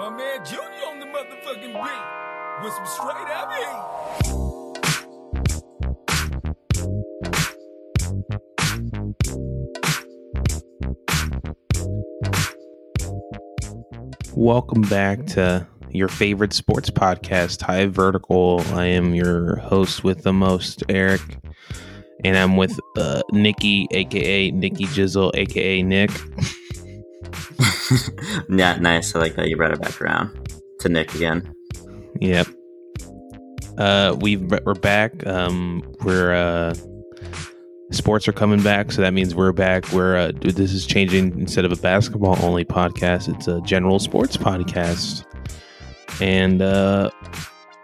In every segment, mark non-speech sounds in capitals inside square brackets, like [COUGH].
My man Junior on the motherfucking beat with some straight. Welcome back to your favorite sports podcast, High Vertical. I am your host with the most, Eric, and I'm with uh, Nikki, aka Nikki Jizzle, aka Nick. [LAUGHS] yeah, nice. I like that you brought it back around to Nick again. Yep. Uh, we've we're back. Um, we're uh, sports are coming back, so that means we're back. We're uh, this is changing instead of a basketball only podcast. It's a general sports podcast, and uh,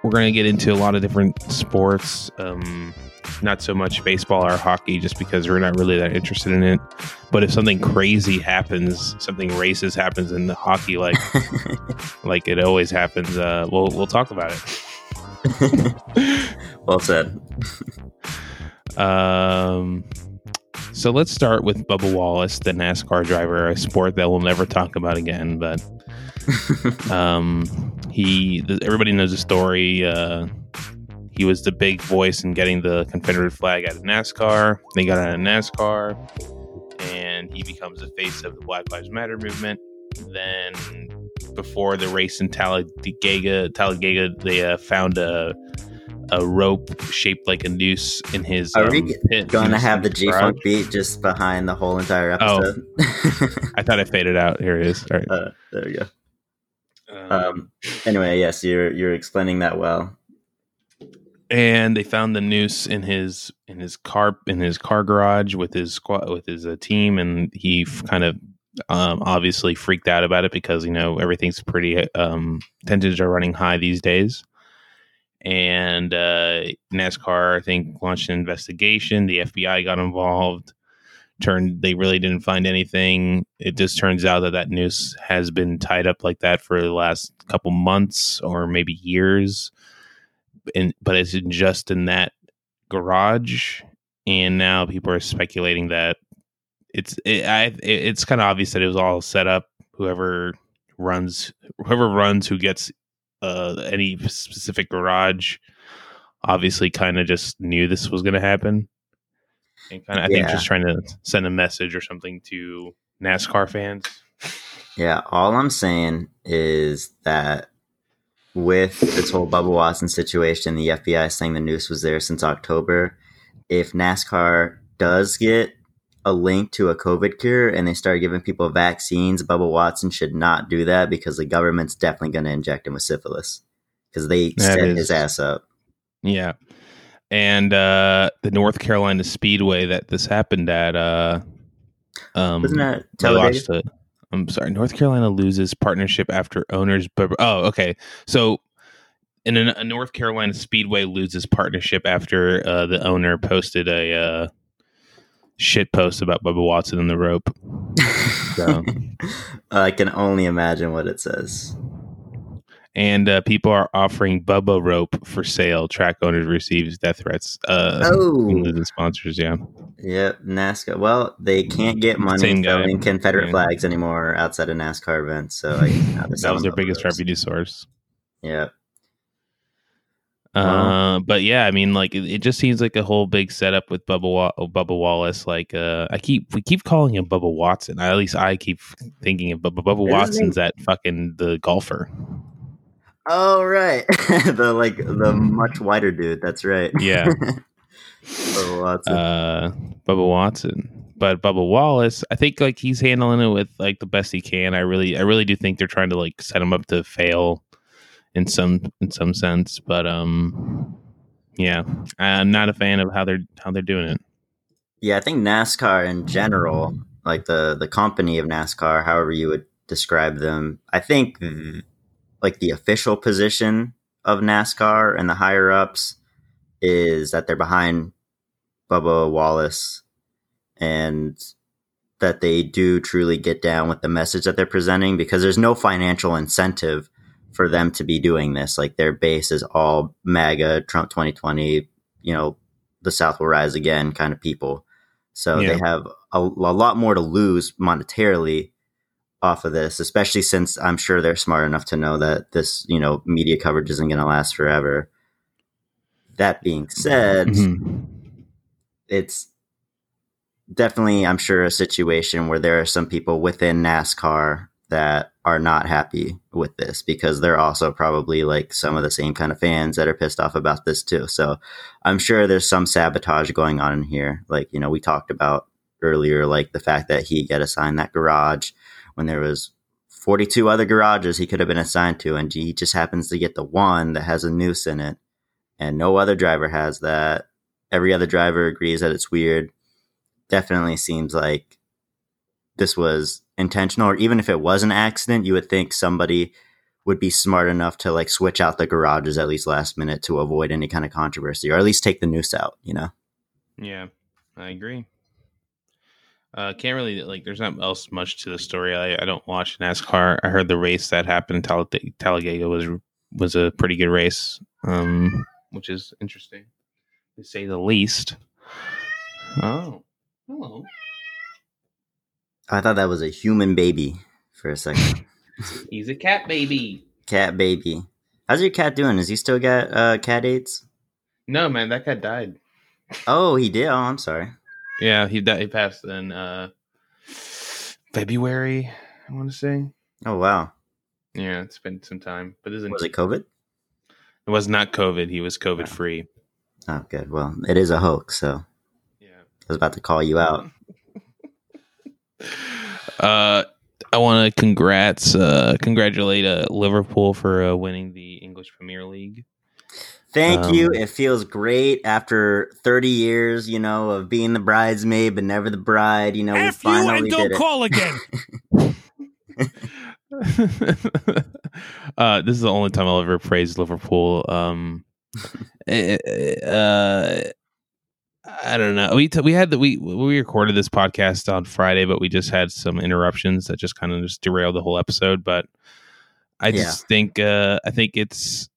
we're gonna get into a lot of different sports. Um, not so much baseball or hockey, just because we're not really that interested in it. But if something crazy happens, something racist happens in the hockey, like [LAUGHS] like it always happens, uh, we'll we'll talk about it. [LAUGHS] well said. [LAUGHS] Um, so let's start with Bubba Wallace, the NASCAR driver, a sport that we'll never talk about again. But um, he, everybody knows the story. Uh, he was the big voice in getting the Confederate flag out of NASCAR. They got out of NASCAR, and he becomes the face of the Black Lives Matter movement. Then, before the race in Talladega, Talladega, they uh, found a a rope shaped like a noose in his. Are um, we pit going to have the G Funk beat just behind the whole entire Oh. episode? [LAUGHS] I thought it faded out. Here it is. All right. uh, there we go. Um, Um, anyway, yes, you're you're explaining that well. And they found the noose in his in his car in his car garage with his squad with his uh, team, and he f- kind of um, obviously freaked out about it because you know everything's pretty um, tensions are running high these days. And uh, NASCAR, I think, launched an investigation. The FBI got involved. Turned they really didn't find anything. It just turns out that that noose has been tied up like that for the last couple months or maybe years in, but it's just in that garage and now people are speculating that it's it, I, it, it's kind of obvious that it was all set up whoever runs whoever runs who gets uh any specific garage obviously kind of just knew this was going to happen. And kind of i think just trying to send a message or something to nascar fans. Yeah, all I'm saying is that with this whole Bubba Watson situation, the FBI saying the noose was there since October. If NASCAR does get a link to a COVID cure and they start giving people vaccines, Bubba Watson should not do that because the government's definitely going to inject him with syphilis because they That set is- his ass up. Yeah. And uh the North Carolina Speedway that this happened at uh um Wasn't that they Talladega? lost the I'm sorry, North Carolina loses partnership after owners but oh, okay. So in a, a North Carolina Speedway loses partnership after uh the owner posted a uh shit post about Bubba Watson and the rope. [LAUGHS] So I can only imagine what it says. And uh people are offering Bubba rope for sale. Track owners receives death threats. Uh Oh, losing sponsors, yeah. Yep, NASCAR. Well, they can't get money selling Confederate Yeah. flags anymore outside of NASCAR events. So I, That was their biggest revenue source. Yep. Uh, but yeah, I mean, like it, it just seems like a whole big setup with Bubba Wa- Bubba Wallace. Like, uh, I keep we keep calling him Bubba Watson. At least I keep thinking of Bubba. Bubba Watson's that fucking the golfer. Oh right, [LAUGHS] the like the much wider dude. That's right. Yeah. [LAUGHS] oh, Watson. Uh, Bubba Watson. But Bubba Wallace, I think like he's handling it with like the best he can. I really, I really do think they're trying to like set him up to fail in some in some sense. But um, yeah, I'm not a fan of how they're how they're doing it. yeah, I think NASCAR in general, like the the company of NASCAR, however you would describe them, I think th- like the official position of NASCAR and the higher ups is that they're behind Bubba Wallace and that they do truly get down with the message that they're presenting because there's no financial incentive for them to be doing this. Like their base is all MAGA, Trump 2020, you know, the South will rise again kind of people. So Yeah. they have a, a lot more to lose monetarily off of this, especially since I'm sure they're smart enough to know that this, you know, media coverage isn't going to last forever. That being said, Mhm. it's definitely, I'm sure, a situation where there are some people within NASCAR that are not happy with this because they're also probably like some of the same kind of fans that are pissed off about this too. So I'm sure there's some sabotage going on in here. Like, you know, we talked about earlier, like the fact that he got assigned that garage when there was 42 other garages he could have been assigned to, and he just happens to get the one that has a noose in it, and no other driver has that. Every other driver agrees that it's weird. Definitely seems like this was intentional, or even if it was an accident, you would think somebody would be smart enough to like switch out the garages at least last minute to avoid any kind of controversy, or at least take the noose out. You know? Yeah, I agree. Uh, can't really like. There's not else much to the story. I, I don't watch NASCAR. I heard the race that happened in Tal- Talladega was was a pretty good race, um, which is interesting to say the least. Oh, hello. I thought that was a human baby for a second. [LAUGHS] He's a cat baby. cat baby. How's your cat doing? Has he still got uh, cat AIDS? No, man, that cat died. Oh, he did. Oh, I'm sorry. Yeah, he died. He passed in uh, February. I want to say. Oh, wow. Yeah, it's been some time, but isn't Was it COVID? It was not COVID. He was COVID free. Oh, good. Well, it is a hoax, so Yeah. I was about to call you out. [LAUGHS] Uh, I want to congrats, uh, congratulate uh, Liverpool for uh, winning the English Premier League. Thank Um, you. It feels great after 30 years, you know, of being the bridesmaid but never the bride. You know, we F you and don't it. call [LAUGHS] again. [LAUGHS] uh, this is the only time I'll ever praise Liverpool. Um, eh, eh, uh, I don't know. We t- we had the we we recorded this podcast on Friday, but we just had some interruptions that just kind of just derailed the whole episode. But I just think uh, I think it's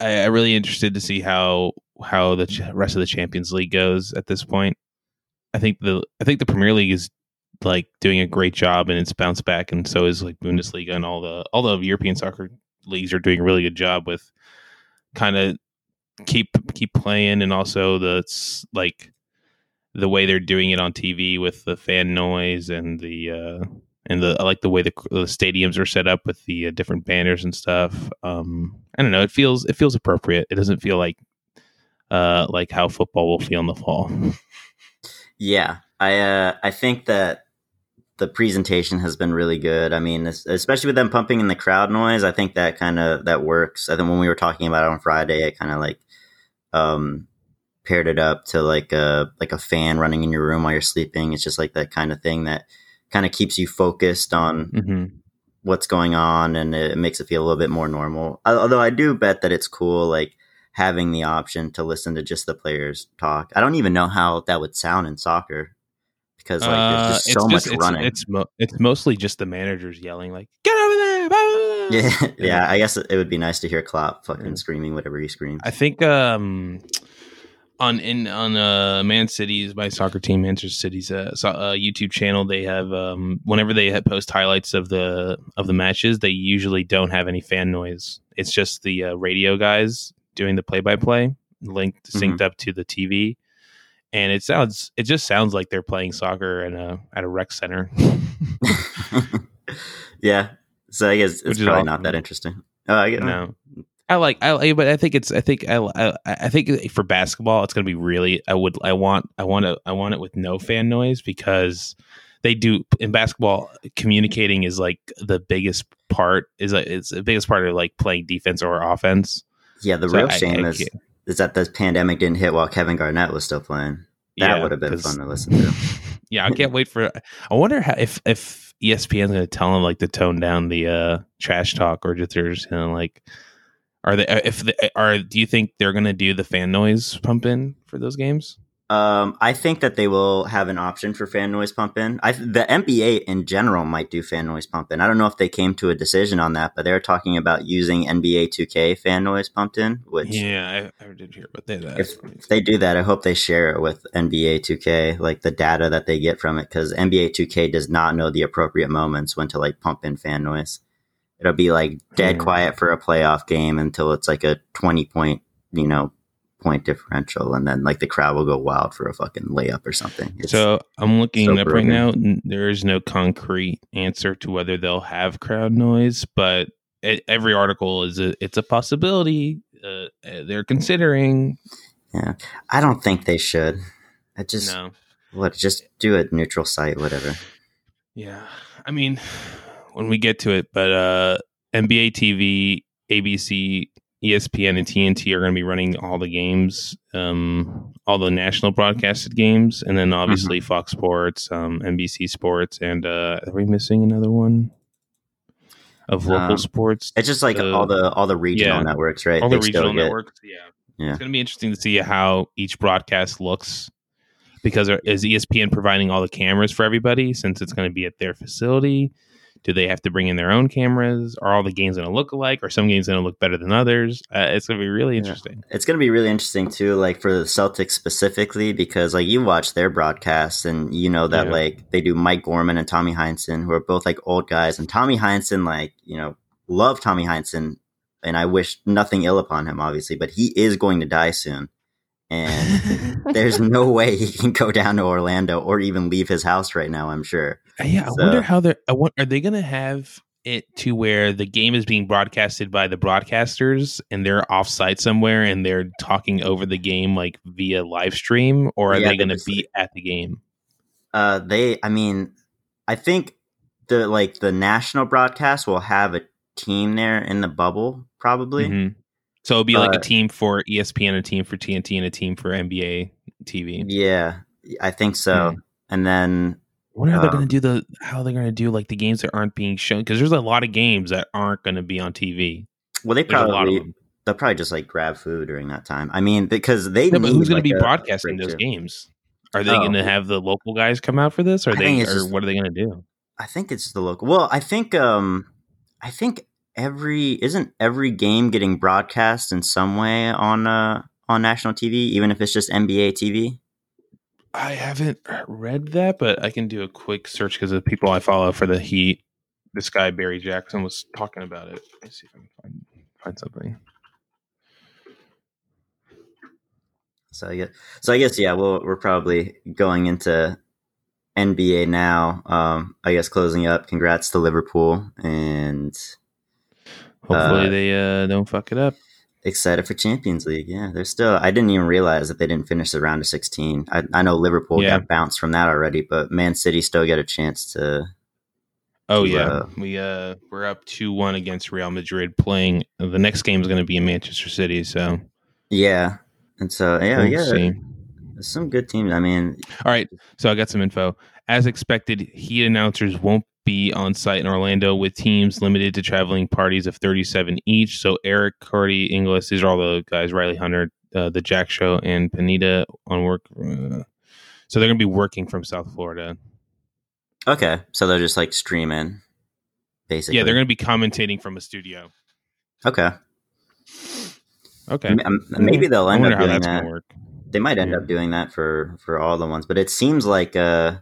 I, I'm really interested to see how how the ch- rest of the Champions League goes at this point. I think the I think the Premier League is like doing a great job and it's bounced back, and so is like Bundesliga and all the all the European soccer leagues are doing a really good job with kind of keep keep playing and also the like the way they're doing it on TV with the fan noise and the uh and the I like the way the, the stadiums are set up with the uh, different banners and stuff. Um, I don't know. It feels it feels appropriate. It doesn't feel like uh like how football will feel in the fall. Yeah, I uh, I think that the presentation has been really good. I mean, especially with them pumping in the crowd noise, I think that kind of that works. I think when we were talking about it on Friday, I kind of like um, paired it up to like a like a fan running in your room while you're sleeping. It's just like that kind of thing that kind of keeps you focused on hmm what's going on and it makes it feel a little bit more normal. Although I do bet that it's cool, like having the option to listen to just the players talk. I don't even know how that would sound in soccer because like Uh, there's just so much it's, running. It's mo- it's mostly just the managers yelling like "Get over there!" blah, [LAUGHS] blah, blah." yeah, yeah. I guess it would be nice to hear Klopp fucking Yeah. screaming whatever he screams. I think um on in on uh Man City's my soccer team Manchester City's uh, so, uh YouTube channel they have um whenever they post highlights of the of the matches they usually don't have any fan noise. It's just the uh, radio guys doing the play by play linked synced up to the TV. And it sounds it just sounds like they're playing soccer in a at a rec center. [LAUGHS] yeah, so I guess it's probably awesome. not that interesting. Oh, I get no. I like I but I think it's I think I I, I think for basketball it's going to be really I would I want I want to I want it with no fan noise because they do in basketball communicating is like the biggest part is like it's the biggest part of like playing defense or offense. Yeah, the So real I- shame I is is that the pandemic didn't hit while Kevin Garnett was still playing. That Yeah, would have been fun to listen to. [LAUGHS] yeah, I can't wait for. I wonder how if if ESPN's going to tell them like to tone down the uh trash talk or just they're just going to like. Are they if they, are? Do you think they're going to do the fan noise pump in for those games? Um, I think that they will have an option for fan noise pump in. I the NBA in general might do fan noise pump in. I don't know if they came to a decision on that, but they're talking about using NBA 2K fan noise pumped in. Which, Yeah, I, I did hear about that. if, if they do that, I hope they share it with NBA 2K, like the data that they get from it, because NBA 2K does not know the appropriate moments when to like pump in fan noise. It'll be like dead Hmm. quiet for a playoff game until it's like a 20 point, you know, point differential, and then like the crowd will go wild for a fucking layup or something. It's, so I'm looking so up right now. There is no concrete answer to whether they'll have crowd noise, but every article is a, it's a possibility. Uh, uh, they're considering. Yeah. I don't think they should. I just no, what just do a neutral site, whatever. yeah. I mean, when we get to it, but uh, NBA TV, ABC, ESPN, and TNT are going to be running all the games, um, all the national broadcasted games, and then obviously Fox Sports, um, NBC Sports, and uh, are we missing another one of local Um, sports? It's just like Uh, all the all the regional yeah. networks, right? all the They still regional networks. Yeah. Yeah. It's going to be interesting to see how each broadcast looks because is ESPN providing all the cameras for everybody since it's going to be at their facility? Do they have to bring in their own cameras? Are all the games going to look alike? Are some games going to look better than others? Uh, it's going to be really Yeah. interesting. It's going to be really interesting too, like for the Celtics specifically, because like you watch their broadcasts and you know that Yeah. like they do Mike Gorman and Tommy Heinsohn, who are both like old guys, and Tommy Heinsohn, like you know, love Tommy Heinsohn, and I wish nothing ill upon him, obviously, but he is going to die soon, and [LAUGHS] there's no way he can go down to Orlando or even leave his house right now. I'm sure. Uh, yeah, I So- wonder how they're. I want, are they going to have it to where the game is being broadcasted by the broadcasters and they're offsite somewhere and they're talking over the game like via live stream, or are Yeah, they going to be at the game? Uh, they, I mean, I think the like the national broadcast will have a team there in the bubble, probably. Mhm. So it'll be like a team for ESPN, a team for TNT, and a team for NBA TV. Yeah, I think so. Hmm. And then I are how they're Um, going to do the how they're going to do like the games that aren't being shown because there's a lot of games that aren't going to be on TV. well, they There's a lot of probably they'll probably just like grab food during that time. I mean, because they Yeah, but need, who's going like, to be broadcasting those too. games? Are they Oh. going to have the local guys come out for this, or I they, or just- what are they going to do? I think it's the local. Well, I think um, I think every isn't every game getting broadcast in some way on uh on national TV, even if it's just NBA TV. I haven't read that, but I can do a quick search because the people I follow for the Heat, this guy Barry Jackson was talking about it. Let's see if I can find find something. So I guess, so I guess, yeah, well, we're probably going into NBA now. Um, I guess closing up. Congrats to Liverpool and Hopefully Uh, they uh, don't fuck it up. excited for Champions League. Yeah, they're still. I didn't even realize that they didn't finish the round of sixteen. I, I know Liverpool Yeah. got bounced from that already, but Man City still get a chance to. Oh to, yeah, uh, we uh we're up two one against Real Madrid. Playing the next game is going to be in Manchester City, so Yeah, and so yeah, we'll yeah, see. some good teams. I mean, All right, so I got some info. As expected, Heat announcers won't be on site in Orlando with teams limited to traveling parties of 37 each. So Eric, Cardi, Inglis, these are all the guys, Riley Hunter, uh, the Jack Show, and Panita on work. Uh, so they're going to be working from South Florida. okay, so they're just like streaming, basically. Yeah, they're going to be commentating from a studio. okay. Okay. M- Maybe they'll end up how doing that's that. going to work. They might end Yeah. up doing that for for all the ones, but it seems like uh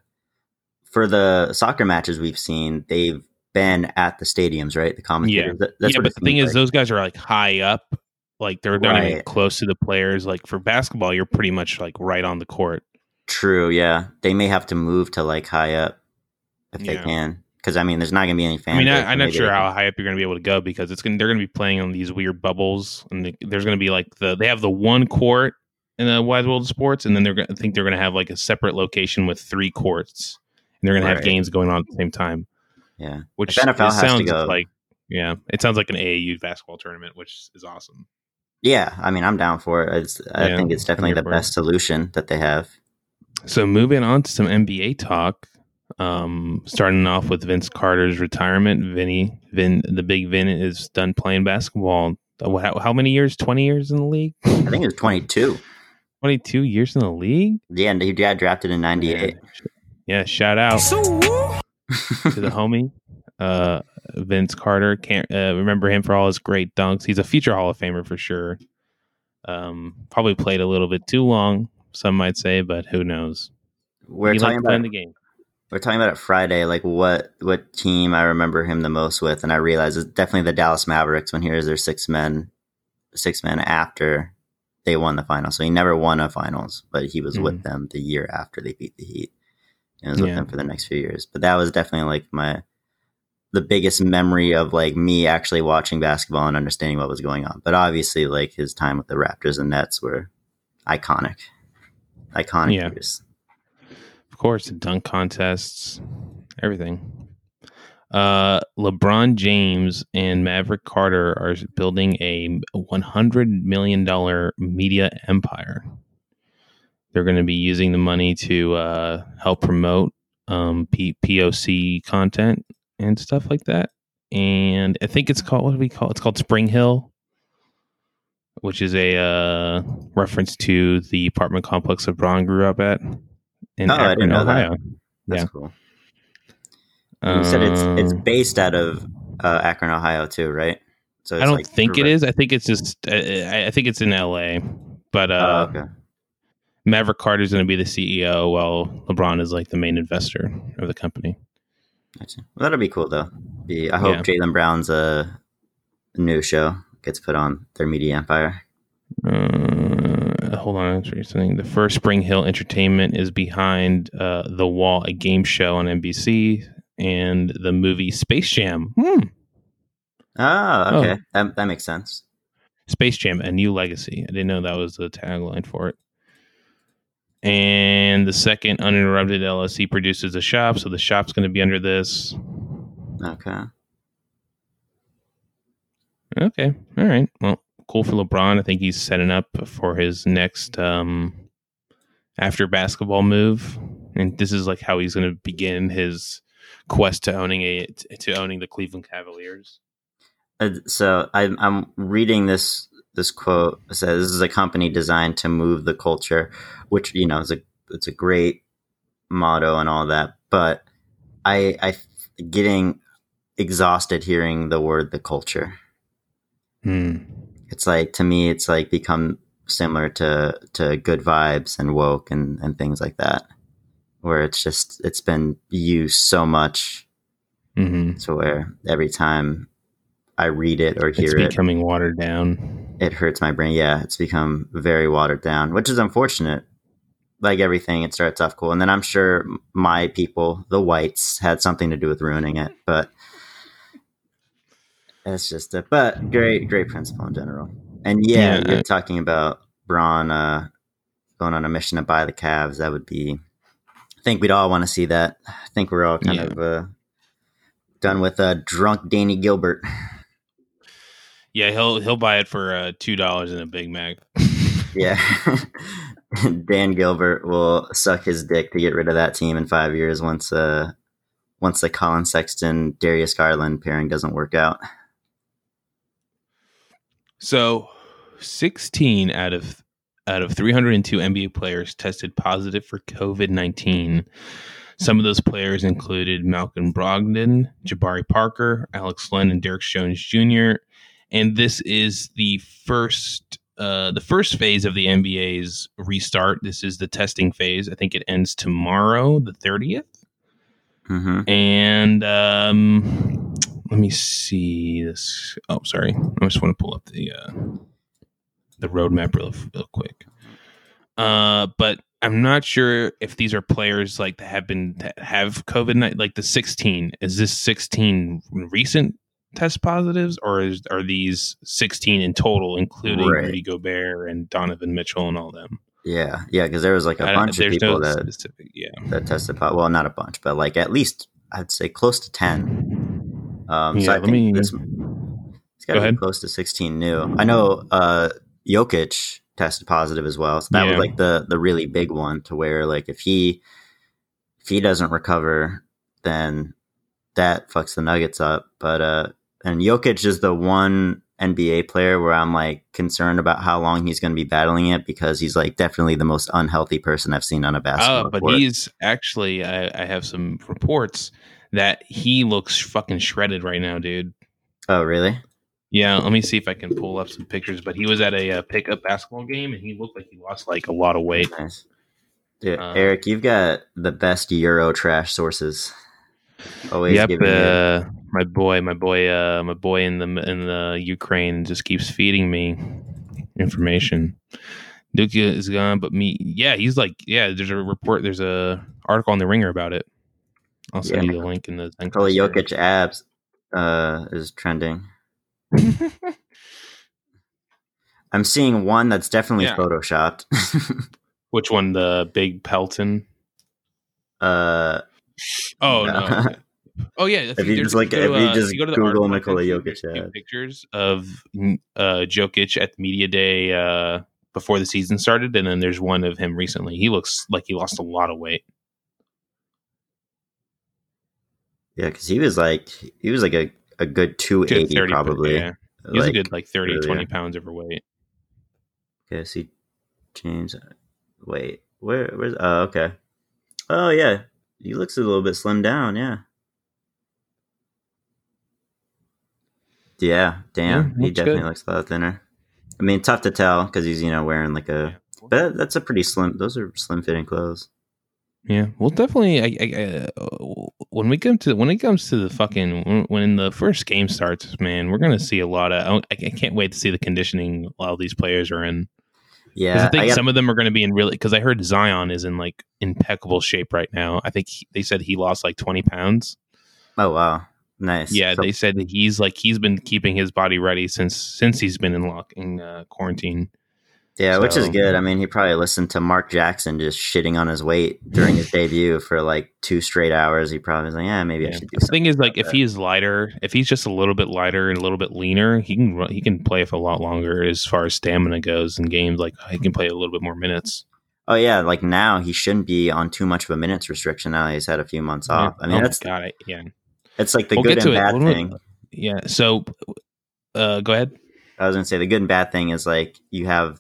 for the soccer matches we've seen, they've been at the stadiums, right? The commentators. That- that's yeah, but the thing seems is, those guys are like high up. Like they're not even close to the players. Like for basketball, you're pretty much like right on the court. true. Yeah, they may have to move to like high up if they can, because I mean, there's not going to be any fans. I mean, I, I'm not sure how high up you're going to be able to go because it's going. They're going to be playing on these weird bubbles, and the, there's going to be like the they have the one court in the Wide World of Sports, and then they're going to think they're going to have like a separate location with three courts, they're going to have games going on at the same time. Yeah, Which If NFL it has to sounds like yeah, it sounds like an AAU basketball tournament, which is awesome. yeah. I mean, I'm down for it. It's, I Yeah, think it's definitely the best solution that they have. So moving on to some NBA talk. Um, starting off with Vince Carter's retirement. Vinny, Vin, the big Vin is done playing basketball. Uh, How, how many years? Twenty years in the league? I think it's 22. 22 years in the league. Yeah, and he got drafted in '98. Yeah, shout out So to the [LAUGHS] homie uh, Vince Carter. Can't uh, remember him for all his great dunks. He's a future Hall of Famer for sure. Um, probably played a little bit too long, some might say, but who knows? We're he talking about the game. we're talking about it Friday. Like what what team I remember him the most with, and I realize it's definitely the Dallas Mavericks. When here's their six men, six men after they won the finals. So he never won a finals, but he was with them the year after they beat the Heat. And was with Yeah. them for the next few years. But that was definitely like my the biggest memory of like me actually watching basketball and understanding what was going on. But obviously, like his time with the Raptors and Nets were iconic, iconic Yeah. years. Of course, dunk contests, everything. Uh, LeBron James and Maverick Carter are building a $100 million media empire. They're going to be using the money to uh, help promote um, P- POC content and stuff like that. And I think it's called, what do we call it? It's called Spring Hill, which is a uh, reference to the apartment complex LeBron grew up at in Oh, Akron, know that. Ohio. That's Yeah. cool. You said it's it's Um, based out of uh, Akron, Ohio, too, right? So I don't like think it direct- is. I think it's just. Uh, I I think it's in L.A. But Oh, uh, okay. Maverick Carter is going to be the CEO, while LeBron is like the main investor of the company. Gotcha. Well, that'll be cool though. Be I hope Yeah. Jaylen Brown's uh, new show gets put on their media empire. Uh, hold on, that's what you're saying. The first Spring Hill Entertainment is behind uh, the Wall, a game show on NBC, and the movie Space Jam. Hmm. Ah, Oh. okay, that that makes sense. Space Jam: A New Legacy. I didn't know that was the tagline for it. And the second uninterrupted LSE produces a shop, so the shop's going to be under this. Okay. Okay, all right. Well, cool for LeBron. I think he's setting up for his next um, after basketball move, and this is like how he's going to begin his quest to owning a to owning the Cleveland Cavaliers. Uh, so I'm I'm reading this this quote. Says this is a company designed to move the culture, which you know is a it's a great motto and all that. But I I getting exhausted hearing the word the culture. Hmm. It's like to me, it's like become similar to to good vibes and woke and and things like that, where it's just it's been used so much hmm to where every time I read it or It's hear it, becoming watered down. It hurts my brain. Yeah, it's become very watered down, which is unfortunate. Like everything, it starts off cool, and then I'm sure my people, the whites, had something to do with ruining it. But it's just a but great, great principle in general. And yeah, Yeah, you're talking about Bron uh, going on a mission to buy the Cavs. That would be. I think we'd all want to see that. I think we're all kind Yeah. of uh, done with uh, drunk Danny Gilbert. Yeah, he'll he'll buy it for uh, two dollars in a Big Mac. [LAUGHS] Yeah. [LAUGHS] Dan Gilbert will suck his dick to get rid of that team in five years once uh once the Collin Sexton Darius Garland pairing doesn't work out. So, 16 out of out of 302 NBA players tested positive for COVID-19. Some of those players included Malcolm Brogdon, Jabari Parker, Alex Len, and Derrick Jones Jr. And this is the first uh, the first phase of the NBA's restart. This is the testing phase. I think it ends tomorrow, the 30th. hmm And um, let me see this. Oh, sorry. I just want to pull up the uh, the roadmap real, real quick. Uh, but I'm not sure if these are players like that have been that have COVID night like the 16. Is this 16 recent test positives, or is are these 16 in total, including Right. Rudy Gobert and Donovan Mitchell and all them? Yeah, yeah, because there was like a I bunch of people no that specific. Yeah. that tested positive. well, not a bunch, but like at least I'd say close to ten. Um, so Yeah, I let think me- this it's got to Go be close to sixteen new. I know uh, Jokic tested positive as well, so that Yeah. was like the the really big one to where like if he if he doesn't recover, then that fucks the Nuggets up. But uh, and Jokic is the one NBA player where I'm like concerned about how long he's going to be battling it because he's like definitely the most unhealthy person I've seen on a basketball Oh, but court. he's actually. I, I have some reports that he looks fucking shredded right now, dude. oh, really? Yeah, let me see if I can pull up some pictures. But he was at a uh, pickup basketball game, and he looked like he lost like a lot of weight. Nice. Dude, Uh, Eric, you've got the best Euro trash sources. Always yep, uh, my boy, my boy, uh, my boy in the in the Ukraine just keeps feeding me information. Duke is gone, but me, yeah, he's like, yeah. There's a report, there's a article on the Ringer about it. I'll send Yeah. you the link in the. Nikola Jokic abs uh, is trending. [LAUGHS] I'm seeing one that's definitely Yeah. photoshopped. [LAUGHS] Which one? The big Pelton. uh, Oh No. [LAUGHS] Oh yeah. If you just to, if you uh, just go to Google Nikola Jokic, yeah. pictures of uh, Jokic at the media day uh, before the season started, and then there's one of him recently. He looks like he lost a lot of weight. yeah, because he was like he was like a, a good Good 280 probably. Yeah, he was Like, a good like 30, earlier. 20 pounds overweight. Okay, see James. Wait, where? Where's? Oh, okay. Oh yeah, he looks a little bit slimmed down. Yeah. Yeah, damn. Yeah, he definitely good. looks a lot thinner. I mean, tough to tell because he's you know wearing like a. But that's a pretty slim. Those are slim fitting clothes. Yeah, well, definitely. I, I, uh, when we come to when it comes to the fucking when, when the first game starts, man, we're gonna see a lot of. I, I can't wait to see the conditioning all these players are in. Yeah, I think I got, some of them are going to be in really. Because I heard Zion is in like impeccable shape right now. I think he, they said he lost like twenty pounds. oh wow, nice. Yeah, So- they said that he's like he's been keeping his body ready since since he's been in lock in uh, quarantine. Yeah, which is good. I mean, he probably listened to Mark Jackson just shitting on his weight during his debut for like two straight hours. He probably was like, "Yeah, maybe I should do The something." thing is, like, if that. he is lighter, if he's just a little bit lighter and a little bit leaner, he can run- he can play for a lot longer as far as stamina goes in games. Like, he can play a little bit more minutes. Oh yeah, like now he shouldn't be on too much of a minutes restriction. Now he's had a few months off. I mean, oh that's got it. Yeah, it's like the We'll good and bad When we- thing. yeah. So, uh, go ahead. I was gonna say the good and bad thing is like you have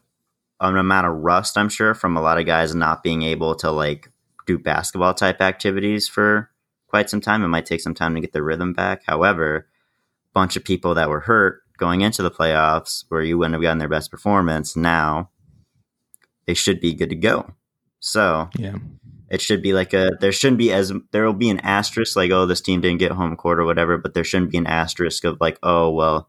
an amount of rust. I'm sure from a lot of guys not being able to like do basketball type activities for quite some time. It might take some time to get the rhythm back. However, a bunch of people that were hurt going into the playoffs where you wouldn't have gotten their best performance now they should be good to go. So Yeah, it should be like a there shouldn't be as there will be an asterisk like oh this team didn't get home court or whatever but there shouldn't be an asterisk of like oh well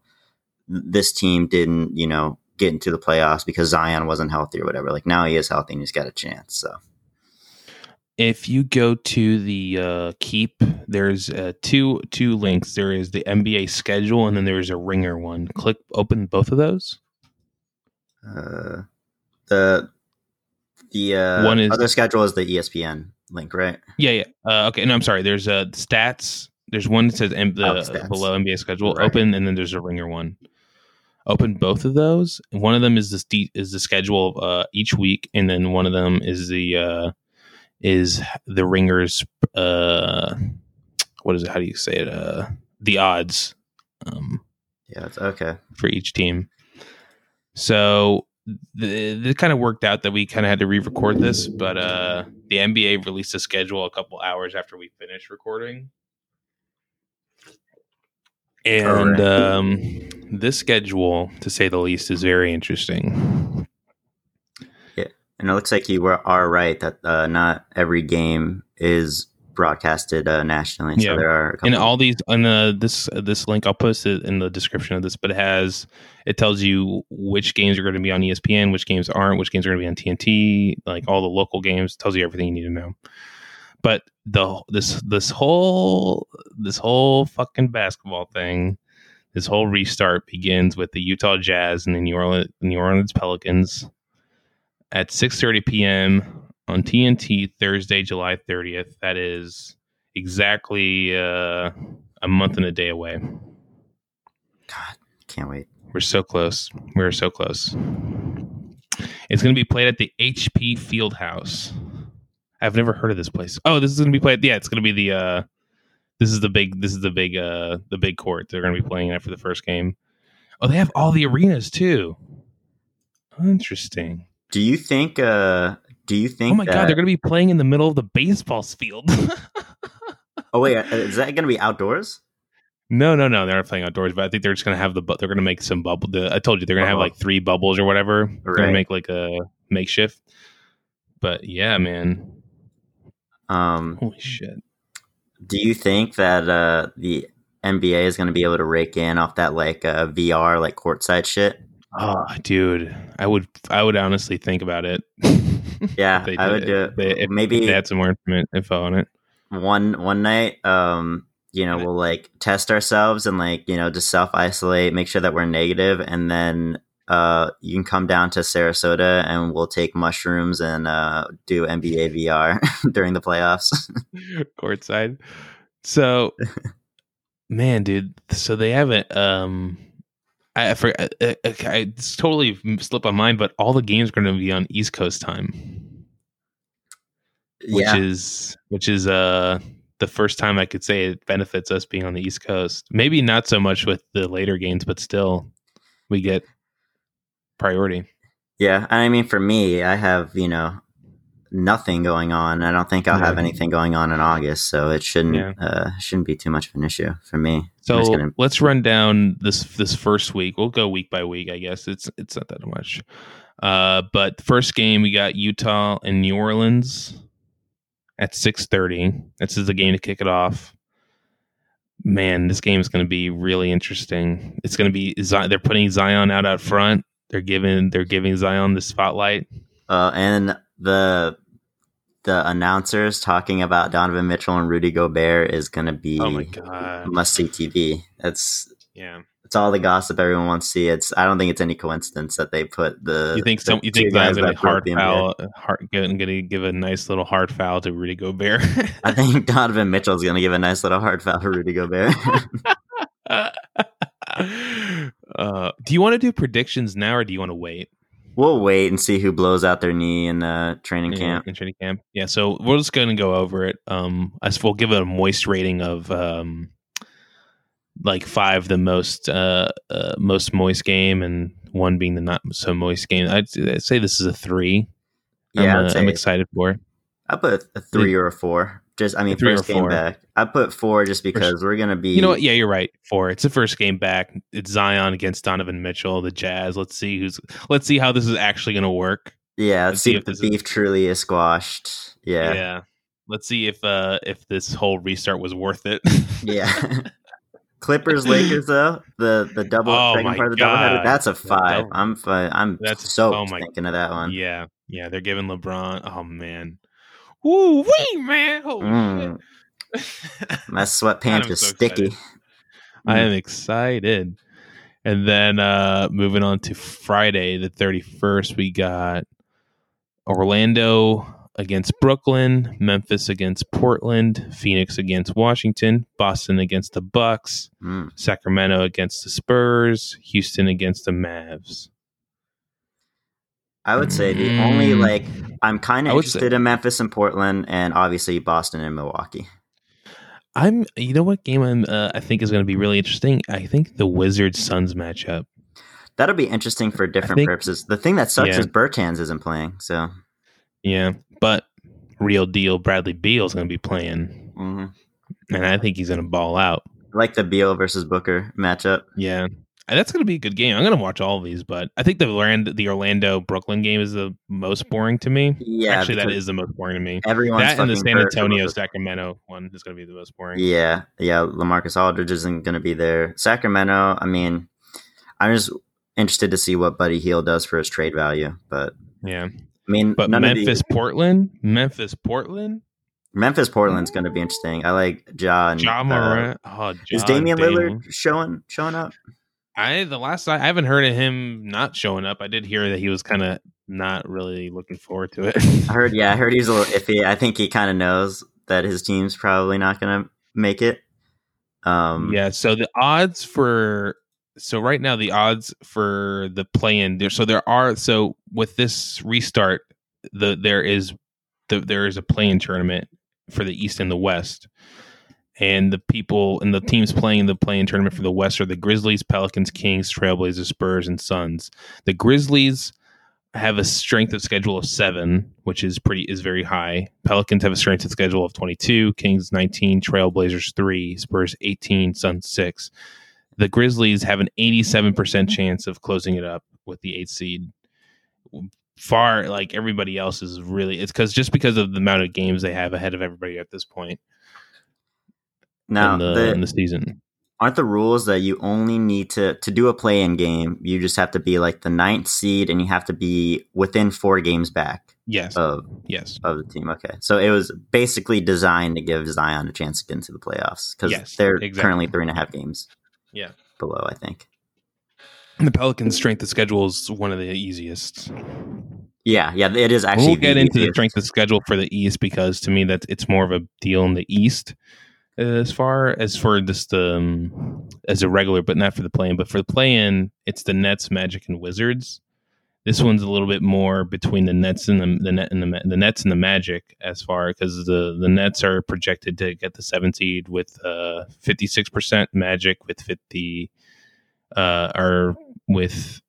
this team didn't you know get into the playoffs because Zion wasn't healthy or whatever like now he is healthy and he's got a chance so if you go to the uh, keep, there's uh, two two links. There is the NBA schedule, and then there's a ringer one. Click open both of those. uh the the uh One is- other schedule is the ESPN link right Yeah, yeah. Uh, okay, no, I'm sorry. There's uh, stats. There's one that says M- the Oh, below NBA schedule Right. open, and then there's a ringer one. Open both of those. One of them is the st- is the schedule uh, each week, and then one of them is the uh, is the ringers. Uh, what is it? How do you say it? Uh, the odds um, yeah it's okay for each team. So it kind of worked out that we kind of had to re-record this, but uh, the NBA released a schedule a couple hours after we finished recording, and um, this schedule, to say the least, is very interesting. Yeah, and it looks like you were are right that uh, not every game is broadcasted uh, nationally so Yeah. there are a And all these and uh, this this link, I'll post it in the description of this, but it has it tells you which games are going to be on ESPN, which games aren't, which games are going to be on TNT, like all the local games. Tells you everything you need to know. But the this this whole this whole fucking basketball thing, this whole restart begins with the Utah Jazz and the New Orleans New Orleans Pelicans at 6:30 p.m. on TNT Thursday, July 30th. That is exactly uh, a month and a day away. god can't wait We're so close. We're so close. It's going to be played at the HP Fieldhouse. I've never heard of this place. Oh, this is going to be played. Yeah, it's going to be the. Uh, this is the big. This is the big. Uh, the big court. They're going to be playing at for the first game. Oh, they have all the arenas too. Interesting. Do you think? Uh, do you think? Oh my that, god, they're going to be playing in the middle of the baseball field. [LAUGHS] Oh wait, uh, is that going to be outdoors? no, no, no, they're not playing outdoors, but I think they're just going to have the. bu- They're going to make some bubble. The, I told you they're going to have Uh-huh. like three bubbles or whatever. They're going to make like a makeshift. But yeah, man, Um, holy shit. do you think that uh, the NBA is going to be able to rake in off that like uh, VR like courtside shit? Oh, dude, I would, I would honestly think about it. [LAUGHS] Yeah, they I would do they- it. if Maybe they had some more info on it. one one night um you know we'll like test ourselves and like you know just self isolate make sure that we're negative and then uh you can come down to sarasota and we'll take mushrooms and uh do nba vr [LAUGHS] during the playoffs [LAUGHS] courtside. So, man, dude. So they haven't. Um, I, I forgot. I, I, I, it's totally slipped my mind, but all the games are going to be on East Coast time, which yeah is which is uh the first time I could say it benefits us being on the East Coast. Maybe not so much with the later games, but still, we get priority. yeah and i mean for me i have you know nothing going on i don't think i'll have anything going on in august so it shouldn't Yeah. uh shouldn't be too much of an issue for me So gonna- let's run down this this first week. We'll go week by week, I guess. It's it's not that much. Uh, but first game we got Utah and New Orleans at six thirty. This is the game to kick it off. Man, this game is going to be really interesting. It's going to be they're putting Zion out out front. They're giving they're giving Zion the spotlight. Uh, and the the announcers talking about Donovan Mitchell and Rudy Gobert is going to be Oh my god! must see TV. That's Yeah, it's all the gossip everyone wants to see. It's I don't think it's any coincidence that they put the you think some? You think Zion's going to hard foul? Hard, going to give a nice little hard foul to Rudy Gobert. I think [LAUGHS] Donovan Mitchell's going to give a nice little hard foul to Rudy Gobert. [LAUGHS] [LAUGHS] uh, do you want to do predictions now, or do you want to wait? we'll wait and see who blows out their knee in the training Yeah, camp. in training camp. Yeah, so we're just going to go over it. Um, I we'll give it a moist rating of um, like five, the most uh, uh most moist game, and one being the not so moist game. I'd, I'd say this is a three. Yeah, I'm, uh, I'm excited for. it. I put a three or a four. Just I mean, three first game back. I put four just because we're going to be. You know what? Yeah, you're right. Four. It's the first game back. It's Zion against Donovan Mitchell, the Jazz. Let's see who's. Let's see how this is actually going to work. Yeah, Let's let's see see if the this is- beef truly is squashed. Yeah, yeah. Let's see if uh if this whole restart was worth it. yeah. [LAUGHS] [LAUGHS] Clippers, Lakers, though the the double Oh second part of the. God. That's a five. double- I'm fi- I'm That's- so oh my- thinking of that one. yeah, yeah. They're giving LeBron. Oh man. Woo wee, man. Holy Mm. shit. [LAUGHS] My sweatpants I'm so sticky. excited. I am excited. And then uh moving on to Friday, the 31st, we got Orlando against Brooklyn, Memphis against Portland, Phoenix against Washington, Boston against the Bucks, Mm. Sacramento against the Spurs, Houston against the Mavs. I would say the only Mm. like I'm kind of would say- interested in Memphis and Portland, and obviously Boston and Milwaukee. I'm you know what game I'm uh, I think is going to be really interesting? I think the Wizards Suns matchup. That'll be interesting for different think- purposes. The thing that sucks Yeah. is Bertans isn't playing, so Yeah, but real deal Bradley Beal is going to be playing hmm and I think he's going to ball out. I like the Beal versus Booker matchup. Yeah. And that's going to be a good game. I'm going to watch all of these, but I think the Orlando, the Orlando Brooklyn game is the most boring to me. Yeah, Actually, that is the most boring to me. everyone's that and the San. Antonio Sacramento one is going to be the most boring. Yeah, yeah. LaMarcus Aldridge isn't going to be there. Sacramento. I mean, I'm just interested to see what Buddy Hield does for his trade value. But Yeah. I mean, But Memphis, the, Portland, Memphis, Portland, Memphis Portland's going to be interesting. I like Ja and Ja uh, Morant. oh, is Damian. Lillard showing showing up? I the last I, I haven't heard of him not showing up. I did hear that he was kind of not really looking forward to it. I heard. Yeah, I heard he's a little iffy. I think he kind of knows that his team's probably not going to make it. Um, yeah. So the odds for so right now the odds for the play-in there. So there are so with this restart, the there is the there is a play-in tournament for the East and the West, And the people and the teams playing the play-in tournament for the West are the Grizzlies, Pelicans, Kings, Trailblazers, Spurs, and Suns. The Grizzlies have a strength of schedule of seven, which is pretty is very high. Pelicans have a strength of schedule of twenty two, Kings nineteen, Trailblazers three, Spurs eighteen, Suns six. The Grizzlies have an eighty seven percent chance of closing it up with the eighth seed. Far like everybody else is really it's because just because of the amount of games they have ahead of everybody at this point Now, in the, the, in the season. aren't the rules that you only need to to do a play-in game? You just have to be like the ninth seed, and you have to be within four games back Yes, of yes, of the team. Okay, so it was basically designed to give Zion a chance to get into the playoffs because Yes, they're exactly. currently three and a half games yeah. below. I think. The Pelicans' strength of schedule is one of the easiest. Yeah, yeah, it is actually. we'll get the into the strength of schedule for the East because to me that it's more of a deal in the East as far as for just um, as a regular, but not for the play-in. But for the play-in, it's the Nets, Magic, and Wizards. This one's a little bit more between the Nets and the, the net and the, the Nets and the Magic as far because the the Nets are projected to get the seven seed with fifty six percent, Magic with fifty uh, are with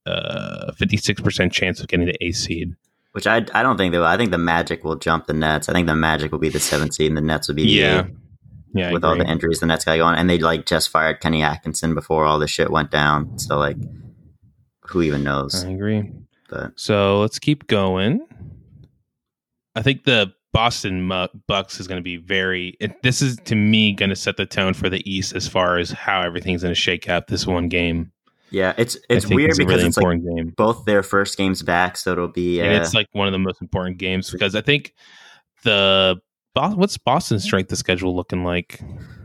fifty six percent chance of getting the A seed. Which I, I don't think they will. I think the Magic will jump the Nets. I think the Magic will be the seventh seed, and the Nets will be the Yeah. eighth. Yeah, with all the injuries the Nets got going, and they like just fired Kenny Atkinson before all this shit went down. So like, who even knows? I agree. But So let's keep going. I think the Boston Bucks is going to be very. It, this is to me going to set the tone for the East as far as how everything's going to shake out this one game. yeah, it's it's weird it's because really it's like game, both their first games back, so it'll be. Uh, and it's like one of the most important games because I think the Bo- what's Boston's strength of schedule looking like?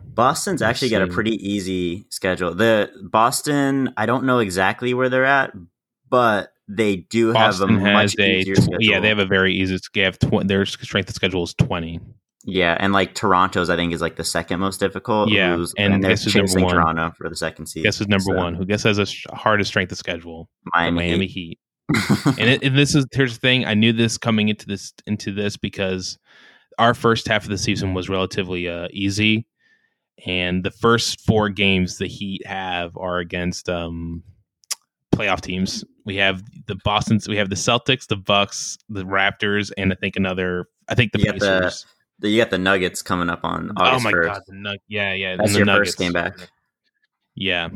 Boston's actually got a pretty easy schedule. The Boston, I don't know exactly where they're at, but they do have a much a easier tw- schedule. yeah, they have a very easy. They have tw- their strength of schedule is twenty. yeah, and like Toronto's, I think is like the second most difficult. Yeah, who's- and and they're guess who's number chasing one? Toronto for the second seed. Guess is number So, one. Who guess has a sh- hardest strength of schedule? The Miami. Miami Heat. Heat. [LAUGHS] and, it, and this is here's the thing. I knew this coming into this into this because our first half of the season was relatively uh, easy, and the first four games the Heat have are against um, playoff teams. We have the Boston's, we have the Celtics, the Bucks, the Raptors, and I think another. I think the You got the Pacers. you got the Nuggets coming up on oh my 1st. god, the Nug- yeah, yeah, That's the your Nuggets. first game back. Yeah,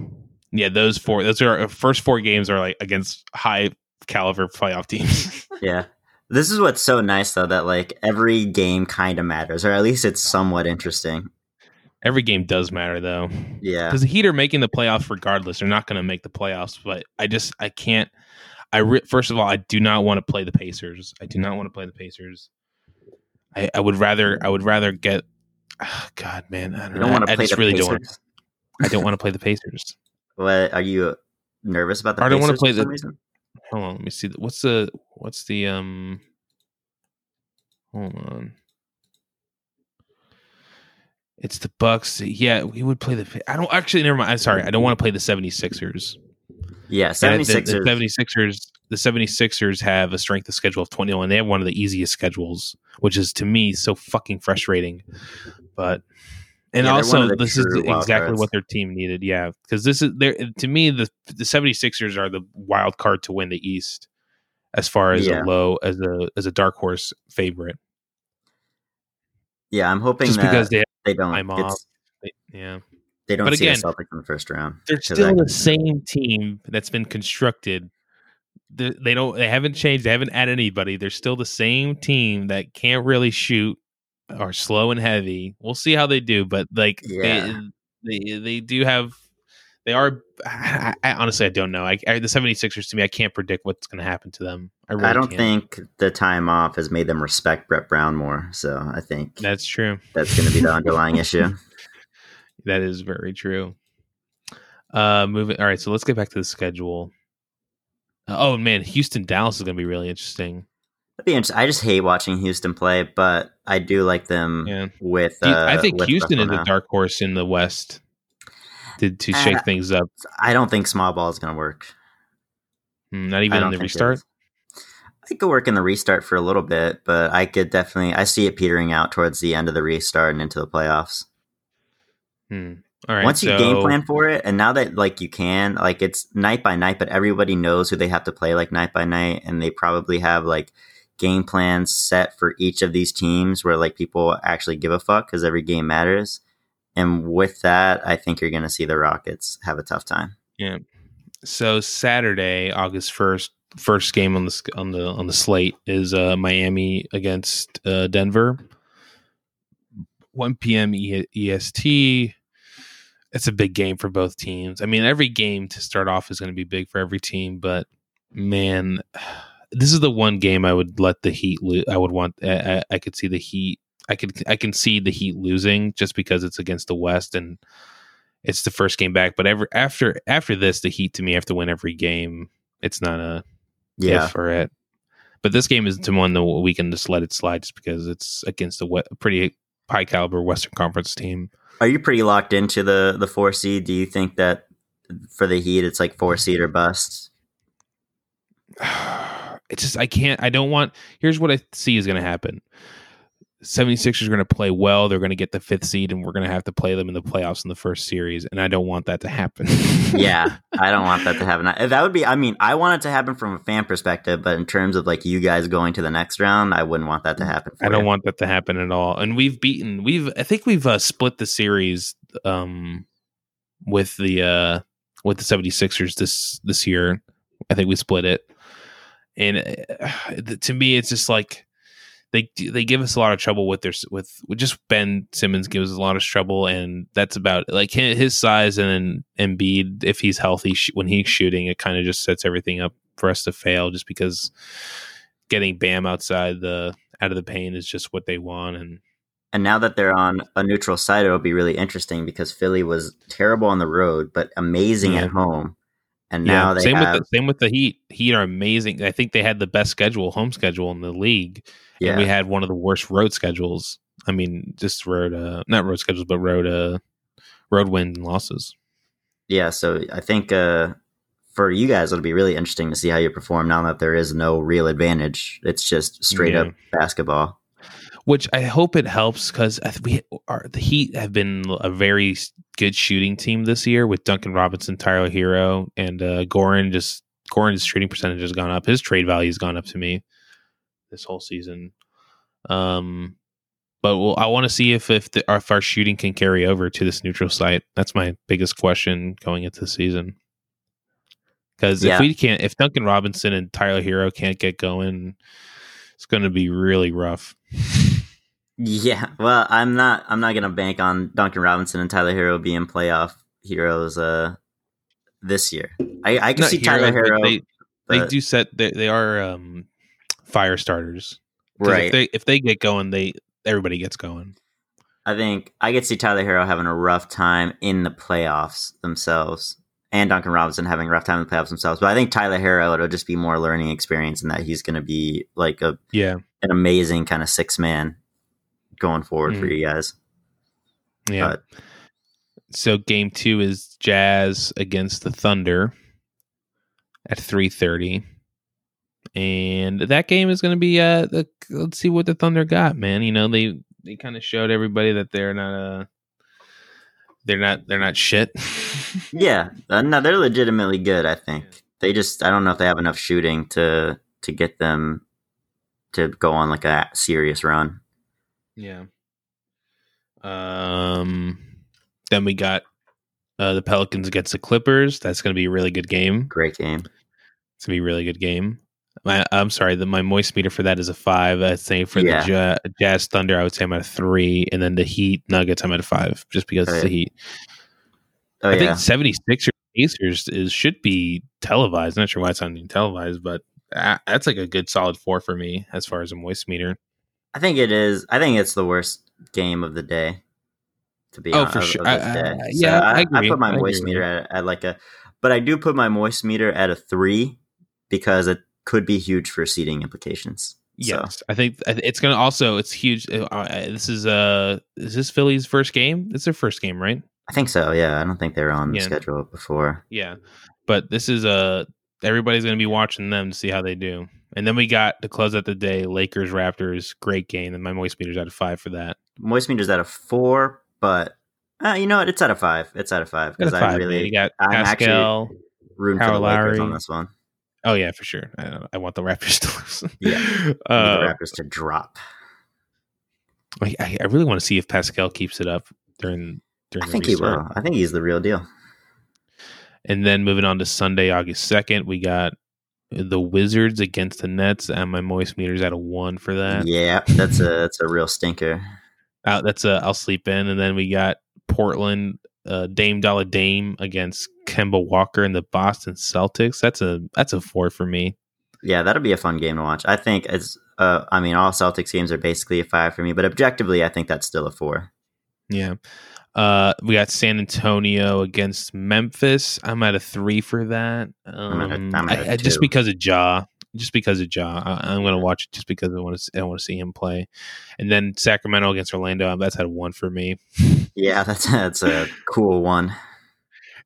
yeah. Those four. Those are our first four games are like against high caliber playoff teams. Yeah. [LAUGHS] This is what's so nice though that like every game kind of matters, or at least it's somewhat interesting. Every game does matter though, Yeah. because the Heat are making the playoffs regardless. They're not going to make the playoffs, but I just I can't. I re- first of all, I do not want to play the Pacers. I do not want to play the Pacers. I, I would rather I would rather get. ah, [SIGHS] God, man, I don't, You don't want to I play just the really Pacers. don't. I don't want to play the Pacers. [LAUGHS] What are you nervous about the I don't wanna play the- reason? Hold on, let me see. What's the what's the um? Hold on. It's the Bucks. Yeah, we would play the. I don't actually. Never mind. I'm sorry. I don't want to play the 76ers. Yeah, Yeah, 76ers. The, the 76ers. The 76ers have a strength of schedule of 21. and they have one of the easiest schedules, which is to me so fucking frustrating. But and Yeah, also this is exactly what their team needed. Yeah, because this is there to me the the 76ers are the wild card to win the East as far as Yeah. a low as a as a dark horse favorite. yeah, I'm hoping Just that because they they don't get, off. yeah. they don't But see again, the Celtics in the first round. they're still the same team that's been constructed. They, they don't. They haven't changed. They haven't added anybody. They're still the same team that can't really shoot, are slow and heavy. We'll see how they do, but like Yeah. they, they they do have. They are. I, I, honestly, I don't know. I, I, the 76ers to me, I can't predict what's going to happen to them. I, really I don't can't. think the time off has made them respect Brett Brown more. So I think that's true. that's going to be the underlying [LAUGHS] issue. That is very true. Uh, moving. All right, so let's get back to the schedule. Uh, oh man, Houston Dallas is going to be really interesting. That'd be interesting. I just hate watching Houston play, but I do like them Yeah. with. Uh, I think with Houston is a dark horse in the West to to Uh, shake things up. I don't think small ball is going to work. Mm, Not even in the restart. It could work in the restart for a little bit, but I could definitely I see it petering out towards the end of the restart and into the playoffs. Hmm. All right. Once you so- game plan for it, and now that like you can, like it's night by night, but everybody knows who they have to play like night by night, and they probably have like game plans set for each of these teams where like people actually give a fuck because every game matters. And with that, I think you're going to see the Rockets have a tough time. Yeah. So Saturday, August first, first game on the on the on the slate is uh, Miami against uh, Denver. 1 p.m. E- EST. It's a big game for both teams. I mean, every game to start off is going to be big for every team, but man, [SIGHS] this is the one game I would let the Heat. lose. I would want. I, I, I could see the Heat. I could. I can see the Heat losing just because it's against the West and it's the first game back. But ever after after this, the Heat to me have to win every game. It's not a Yeah. if for it. But this game is to one that we can just let it slide just because it's against a pretty high caliber Western Conference team. Are you pretty locked into the the four seed? Do you think that for the Heat, it's like four seed or bust? [SIGHS] it's just I can't I don't want here's what I see is gonna happen. 76ers are going to play well. They're going to get the fifth seed, and we're going to have to play them in the playoffs in the first series. And I don't want that to happen. [LAUGHS] yeah, I don't want that to happen. I- That would be. I mean, I want it to happen from a fan perspective, but in terms of like you guys going to the next round, I wouldn't want that to happen. For I don't you. want that to happen at all. And we've beaten. We've. I think we've uh, split the series um, with the uh, with the 76ers this this year. I think we split it. And uh, [SIGHS] to me, it's just like they they give us a lot of trouble with their with, with just Ben Simmons gives us a lot of trouble, and that's about like his size and then Embiid if he's healthy sh- when he's shooting, it kind of just sets everything up for us to fail just because getting Bam outside the out of the paint is just what they want, and And now that they're on a neutral site, it'll be really interesting because Philly was terrible on the road, but amazing Yeah. at home. And now they same have with the, same with the Heat. Heat are amazing. I think they had the best schedule, home schedule in the league. yeah. and we had one of the worst road schedules. I mean, just road, uh, not road schedules, but road, uh, road win losses. yeah, so I think uh, for you guys, it'll be really interesting to see how you perform now that there is no real advantage. It's just straight Yeah. up basketball. Which I hope it helps because we are the Heat have been a very good shooting team this year with Duncan Robinson, Tyler Herro, and uh, Goran. Just Goran's shooting percentage has gone up. His trade value has gone up to me this whole season. Um, but well, I want to see if if, the, if our shooting can carry over to this neutral site. That's my biggest question going into the season. Because Yeah. if we can't, if Duncan Robinson and Tyler Herro can't get going, it's going to be really rough. [LAUGHS] Yeah, well, I'm not. I'm not gonna bank on Duncan Robinson and Tyler Herro being playoff heroes uh, this year. I, I can Not see Tyler Herro. they, they do set. They, they are um, fire starters. right. If they if they get going, they everybody gets going. I think I could see Tyler Herro having a rough time in the playoffs themselves, and Duncan Robinson having a rough time in the playoffs themselves. But I think Tyler Herro it'll just be more learning experience, and that he's going to be like a Yeah, an amazing kind of six man going forward for Mm. you guys. yeah. But- so game two is Jazz against the Thunder at three thirty, and that game is going to be uh. The, let's see what the Thunder got, man. You know they they kind of showed everybody that they're not uh they're not they're not shit. [LAUGHS] Yeah, uh, no, they're legitimately good. I think they just I don't know if they have enough shooting to to get them to go on like a serious run. Yeah. Um. Then we got uh, the Pelicans against the Clippers. That's going to be a really good game. Great game. It's going to be a really good game. My, I'm sorry, the, my moist meter for that is a five. I'd say for Yeah. the ja- Jazz Thunder, I would say I'm at a three, and then the Heat Nuggets, I'm at a five, just because it's the Heat. Oh I yeah, think 76ers Pacers is should be televised. not sure why it's not being televised, but uh, that's like a good solid four for me as far as a moist meter. I think it is. I think it's the worst game of the day. To be Oh, honest, for sure. I- I- day. yeah, I I, put my moist meter at, at like a, but I do put my moist meter at a three because it could be huge for seating implications. So, Yes, I think it's going to also it's huge. Uh, uh, this is uh is this Philly's first game? It's their first game, right? I think so. Yeah, I don't think they were on the schedule before. Yeah, but this is uh everybody's going to be watching them to see how they do. And then we got to close out the day Lakers Raptors, great game, and my moist meter's out of five for that. Moist meter's out of four, but Uh, you know what? It's out of five. It's out of five because I man. really you got I'm actually Pascal. rooting for Howard the Lakers on this one. Oh yeah, for sure. I, I want the [LAUGHS] Raptors to lose. Yeah. I Uh, the Raptors to drop. I, I really want to see if Pascal keeps it up during during the I think he will. I think he's the real deal. And then moving on to Sunday, August second, we got the Wizards against the Nets, and my moist meter's at a one for that. Yeah, that's a that's a real stinker. Uh, that's a I'll sleep in. And then we got Portland uh, Dame Dollar Dame against Kemba Walker and the Boston Celtics. That's a that's a four for me. Yeah, that'll be a fun game to watch. I think it's. Uh, I mean, all Celtics games are basically a five for me, but objectively, I think that's still a four. Yeah. Uh, we got San Antonio against Memphis. I'm at a three for that. Um, at a- I'm at a I- I- just because of Ja, just because of Ja, I, I'm going to watch it just because I want to. I want to see him play. And then Sacramento against Orlando. That's at a one for me. Yeah, [LAUGHS] that's that's a cool one.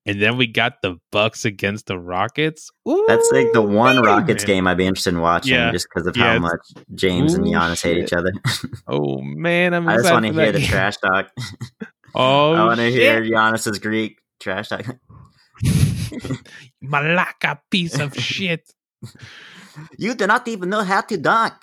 And then we got the Bucks against the Rockets. That's like the one man. Rockets game I'd be interested in watching, Yeah. just because of Yeah, how much James and Ooh, Giannis hate each other. [LAUGHS] Oh man, I'm I just want to hear the trash talk. [LAUGHS] Oh, I want to hear. Giannis's Greek trash talk. [LAUGHS] Malaka piece of shit. you do not even know how to dunk.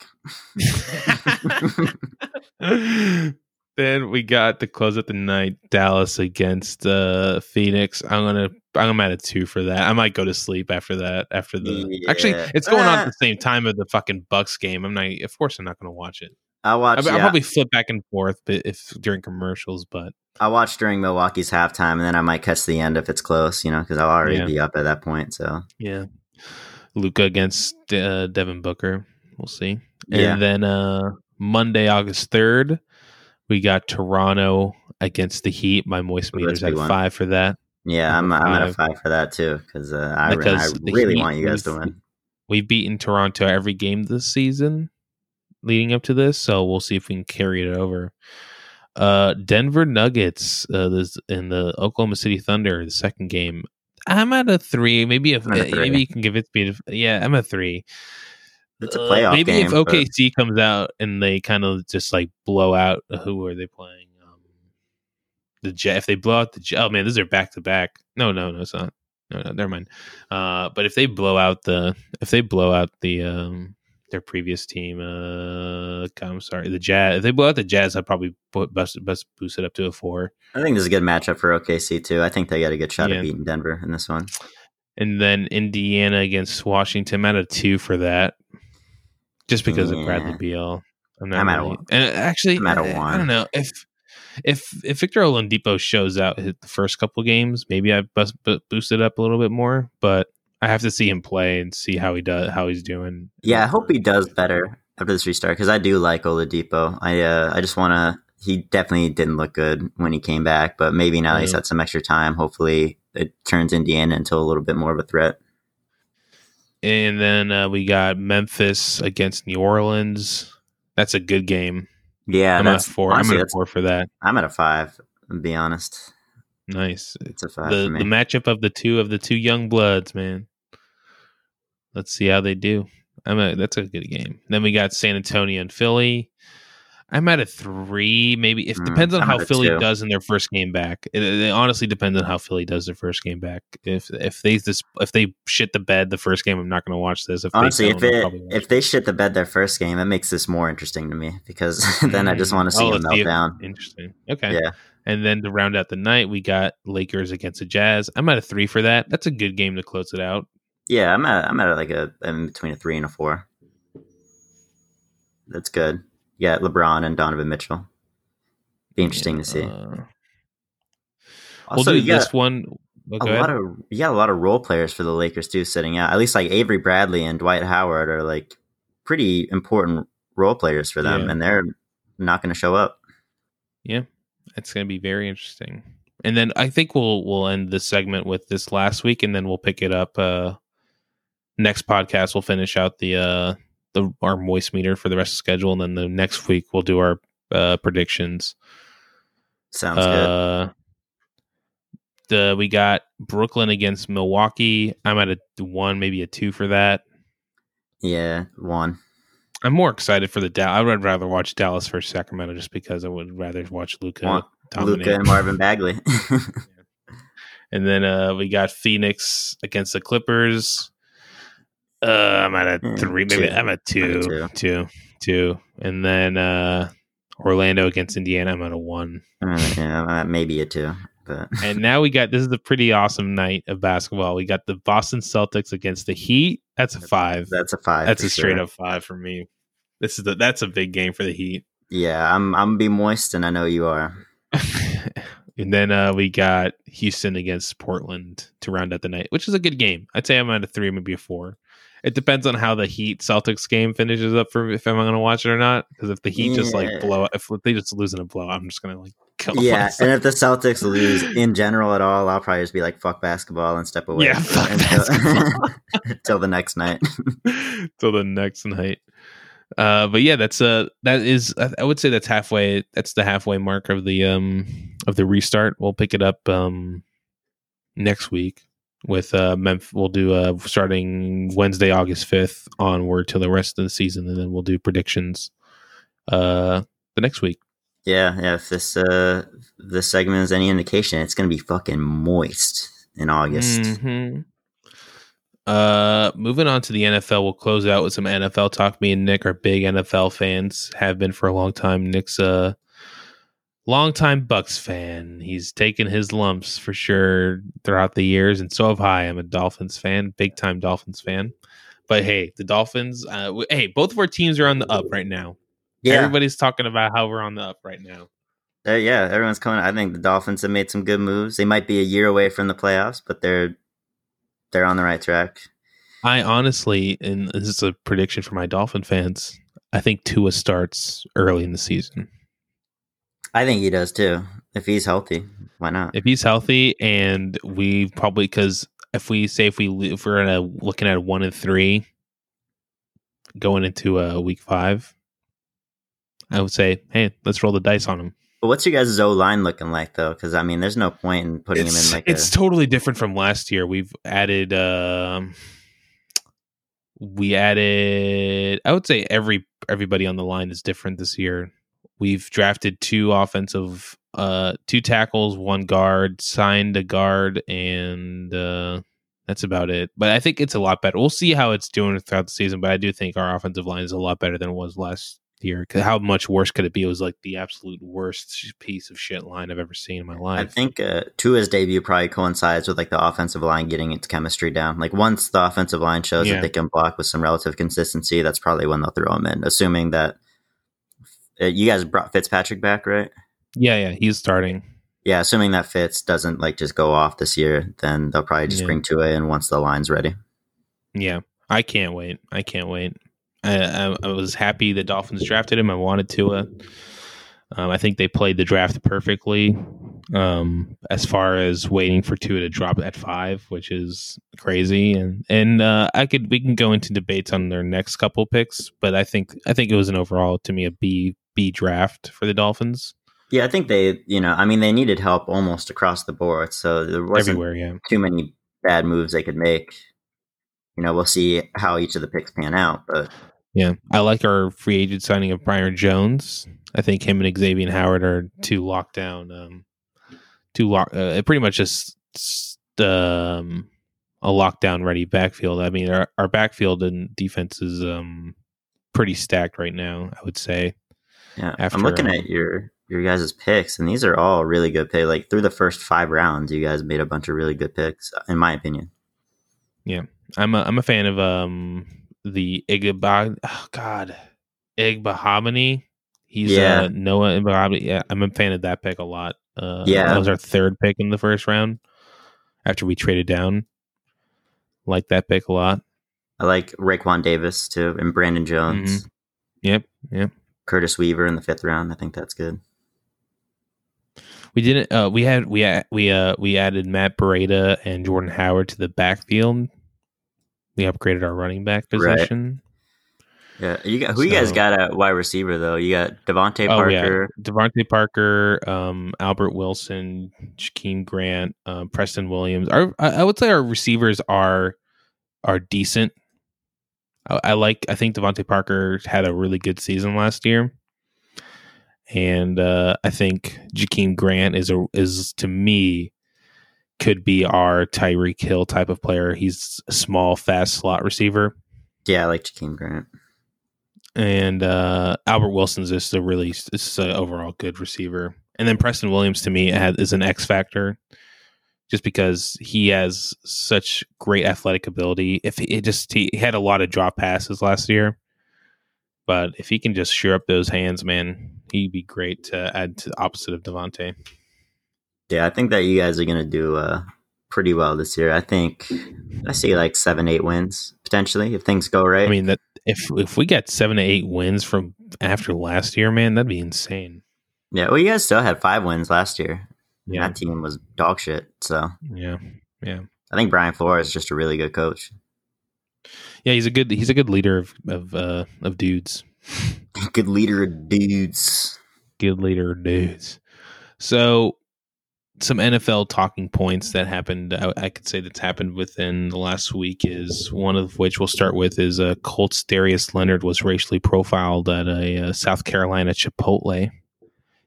[LAUGHS] then we got to close out the night Dallas against uh Phoenix. I'm gonna I'm at a two for that. I might go to sleep after that. After the actually, it's going on at the same time of the fucking Bucks game. I'm not. Of course, I'm not gonna watch it. I. I'll, I'll yeah, probably flip back and forth, but if during commercials, but I watched during Milwaukee's halftime, and then I might catch the end if it's close, you know, because I'll already Yeah. be up at that point. So yeah, Luka against uh, Devin Booker. We'll see. Yeah. And then uh Monday, August third, we got Toronto against the Heat. My moist meter's at one. five for that. yeah, I'm I'm at a five. for that too, because uh, I, Because I really want you guys to win. We've beaten Toronto every game this season leading up to this, so we'll see if we can carry it over. Uh Denver Nuggets uh, this in the Oklahoma City Thunder, the second game. I'm at a three. Maybe if a three. maybe you can give it to me. Yeah, I'm a three. It's a Uh, playoff maybe game. if but- OKC comes out and they kind of just like blow out who are they playing? Um, the Jet. If they blow out the Jet, oh man, these are back to back. No, no, no, it's not. No, no, never mind. Uh, but if they blow out the, if they blow out the, um, their previous team, uh, I'm sorry, the Jazz. If they blow out the Jazz, I'd probably put bust, bust boost it up to a four. I think this is a good matchup for OKC too. I think they got a good shot Yeah. at beating Denver in this one. And then Indiana against Washington, I'm at a two for that, just because of Bradley Beal. I'm not I'm at a really- one. And actually, I'm at a I- I one. don't know if if if Victor Oladipo shows out the first couple games, maybe I bust, bu- boost it up a little bit more. But I have to see him play and see how he does, how he's doing. Yeah, I hope he does better after this restart because I do like Oladipo. I uh, I just want to. He definitely didn't look good when he came back, but maybe now he's had some extra time. Hopefully, it turns Indiana into a little bit more of a threat. And then uh, we got Memphis against New Orleans. That's a good game. Yeah, I'm at four. honestly, I'm at a four for that. I'm at a five. To be honest, Nice. it's a five the for me. the matchup of the two of the two young bloods, man. Let's see how they do. I'm a that's a good game. Then we got San Antonio and Philly. I'm at a three, maybe. If Mm, depends on I'm how Philly two. does in their first game back. It, it honestly depends on how Philly does their first game back. If if they just if they shit the bed the first game, I'm not going to watch this. If Honestly, they if it if they shit the bed their first game, that makes this more interesting to me because [LAUGHS] then I just Mm. want to see Oh, let's meltdown. Interesting. Okay. Yeah, And then to round out the night, we got Lakers against the Jazz. I'm at a three for that. That's a good game to close it out. Yeah, I'm at I'm at like a in between a three and a four. That's good. Yeah, LeBron and Donovan Mitchell. Be interesting to see. Uh, we'll Also, do this one. Oh, a ahead. lot of got a lot of role players for the Lakers too sitting out. At least like Avery Bradley and Dwight Howard are like pretty important role players for them, Yeah. and they're not going to show up. Yeah, it's going to be very interesting. And then I think we'll we'll end this segment with this last week, and then we'll pick it up. Uh, next podcast, we'll finish out the uh, the our moist meter for the rest of the schedule, and then the next week we'll do our uh, predictions. Sounds good. Uh, the we got Brooklyn against Milwaukee. I'm at a one, maybe a two for that. Yeah, one. I'm more excited for the Dallas. I would rather watch Dallas versus Sacramento just because I would rather watch Luka Luka and Marvin Bagley. [LAUGHS] And then uh, we got Phoenix against the Clippers. Uh, I'm at a Mm, three, maybe two. I'm at two, two. two, two, and then uh, Orlando against Indiana. I'm at a one. Uh, yeah, maybe a two, but [LAUGHS] and now we got this is a pretty awesome night of basketball. We got the Boston Celtics against the Heat. That's a five. that's a five. That's a straight sure. up five for me. This is the that's a big game for the Heat. Yeah, I'm I'm be moist, and I know you are. [LAUGHS] and then uh, we got Houston against Portland to round out the night, which is a good game. I'd say I'm at a three, maybe a four. It depends on how the Heat Celtics game finishes up for if I'm going to watch it or not. Because if the Heat just like Yeah. blow, if they just lose in a blow, I'm just going to like kill Yeah, [LAUGHS] myself. and if the Celtics lose in general at all, I'll probably just be like, "Fuck basketball" and step away. Yeah, [LAUGHS] fuck until, [LAUGHS] the next night. till the next night. Uh, but yeah, that's uh that is I would say that's halfway. That's the halfway mark of the um of the restart. We'll pick it up um next week with uh Memphis. We'll do uh starting Wednesday, August fifth onward till the rest of the season, and then we'll do predictions uh the next week. Yeah, yeah. If this uh this segment is any indication, it's gonna be fucking moist in August. Mhm. Uh, moving on to the NFL, we'll close out with some NFL talk. Me and Nick are big NFL fans, have been for a long time. Nick's a longtime Bucks fan. He's taken his lumps for sure throughout the years, and so have I. I'm a Dolphins fan, big time Dolphins fan. But hey, the Dolphins. Uh, w- hey, both of our teams are on the up right now. Yeah, Everybody's talking about how we're on the up right now. uh, yeah. Everyone's coming. I think the Dolphins have made some good moves. They might be a year away from the playoffs, but they're they're on the right track. I honestly, and this is a prediction for my Dolphin fans. I think Tua starts early in the season. I think he does too. If he's healthy, why not? If he's healthy, and we probably because if we say if we if we're in a looking at one and three going into a week five, I would say, hey, let's roll the dice on him. But what's your guys' O line looking like though? Because I mean, there's no point in putting him in like it's a. totally different from last year. We've added um we added I would say every everybody on the line is different this year. We've drafted two offensive uh two tackles, one guard, signed a guard and uh that's about it. But I think it's a lot better. We'll see how it's doing throughout the season, but I do think our offensive line is a lot better than it was last year. 'Cause how much worse could it be? It was like the absolute worst piece of shit line I've ever seen in my life. I think uh, Tua's debut probably coincides with like the offensive line getting its chemistry down. Like once the offensive line shows Yeah. that they can block with some relative consistency, that's probably when they'll throw him in. Assuming that uh, you guys brought Fitzpatrick back, right? Yeah, yeah, he's starting. Yeah, assuming that Fitz doesn't like just go off this year, then they'll probably just Yeah. bring Tua in once the line's ready. Yeah, I can't wait. I can't wait. I, I, I was happy the Dolphins drafted him. I wanted Tua. Um, I think they played the draft perfectly. Um, as far as waiting for Tua to drop at five, which is crazy, and and uh, I could we can go into debates on their next couple picks, but I think I think it was an overall to me a B B draft for the Dolphins Yeah, I think they, you know, I mean, they needed help almost across the board, so there wasn't everywhere. Yeah, too many bad moves they could make. You know, we'll see how each of the picks pan out, but Yeah, I like our free agent signing of Byron Jones. I think him and Xavier Howard are two lockdown, um, two lock, uh, pretty much just um, a lockdown ready backfield. I mean, our, our backfield and defense is um pretty stacked right now. I would say. Yeah, After, I'm looking um, at your your guys' picks, and these are all really good picks. Like through the first five rounds, you guys made a bunch of really good picks, in my opinion. Yeah, I'm a I'm a fan of um the Igba oh God Igbinoghene. He's Yeah. uh, Noah Igbinoghene. Yeah, I'm a fan of that pick a lot. Uh, Yeah. that was our third pick in the first round after we traded down. Like that pick a lot. I like Raekwon Davis too, and Brandon Jones, Mm-hmm. Yep, yep. Curtis Weaver in the fifth round. I think that's good. We didn't. Uh, we had we had, we uh we added Matt Breida and Jordan Howard to the backfield. We upgraded our running back Right. position. Yeah, you got who you guys got at wide receiver though? You got DeVante Oh, yeah. Parker. DeVante Parker, um, Albert Wilson, Jakeem Grant, um, Preston Williams. Our, I I would say our receivers are are decent. I, I like. I think DeVante Parker had a really good season last year, and uh, I think Jakeem Grant is a is to me could be our Tyreek Hill type of player. He's a small, fast slot receiver, Yeah, I like Jakeem Grant. and uh, Albert Wilson's just a really this is an overall good receiver. And then Preston Williams to me had, is an X factor, just because he has such great athletic ability. If he it just he had a lot of drop passes last year, but if he can just shear up those hands, man, he'd be great to add to the opposite of DeVante. Yeah, I think that you guys are gonna do uh, pretty well this year. I think I see like seven, eight wins potentially if things go right. I mean that if if we get seven to eight wins from after last year, man, that'd be insane. yeah. Well, you guys still had five wins last year. Yeah, That team was dog shit. So yeah, yeah, I think Brian Flores is just a really good coach. yeah. He's a good he's a good leader of of uh, of dudes. [LAUGHS] Good leader of dudes. good leader of dudes. So, some NFL talking points that happened. I, I could say that's happened within the last week is one of which we'll start with is uh, Colts Darius Leonard was racially profiled at a uh, South Carolina Chipotle.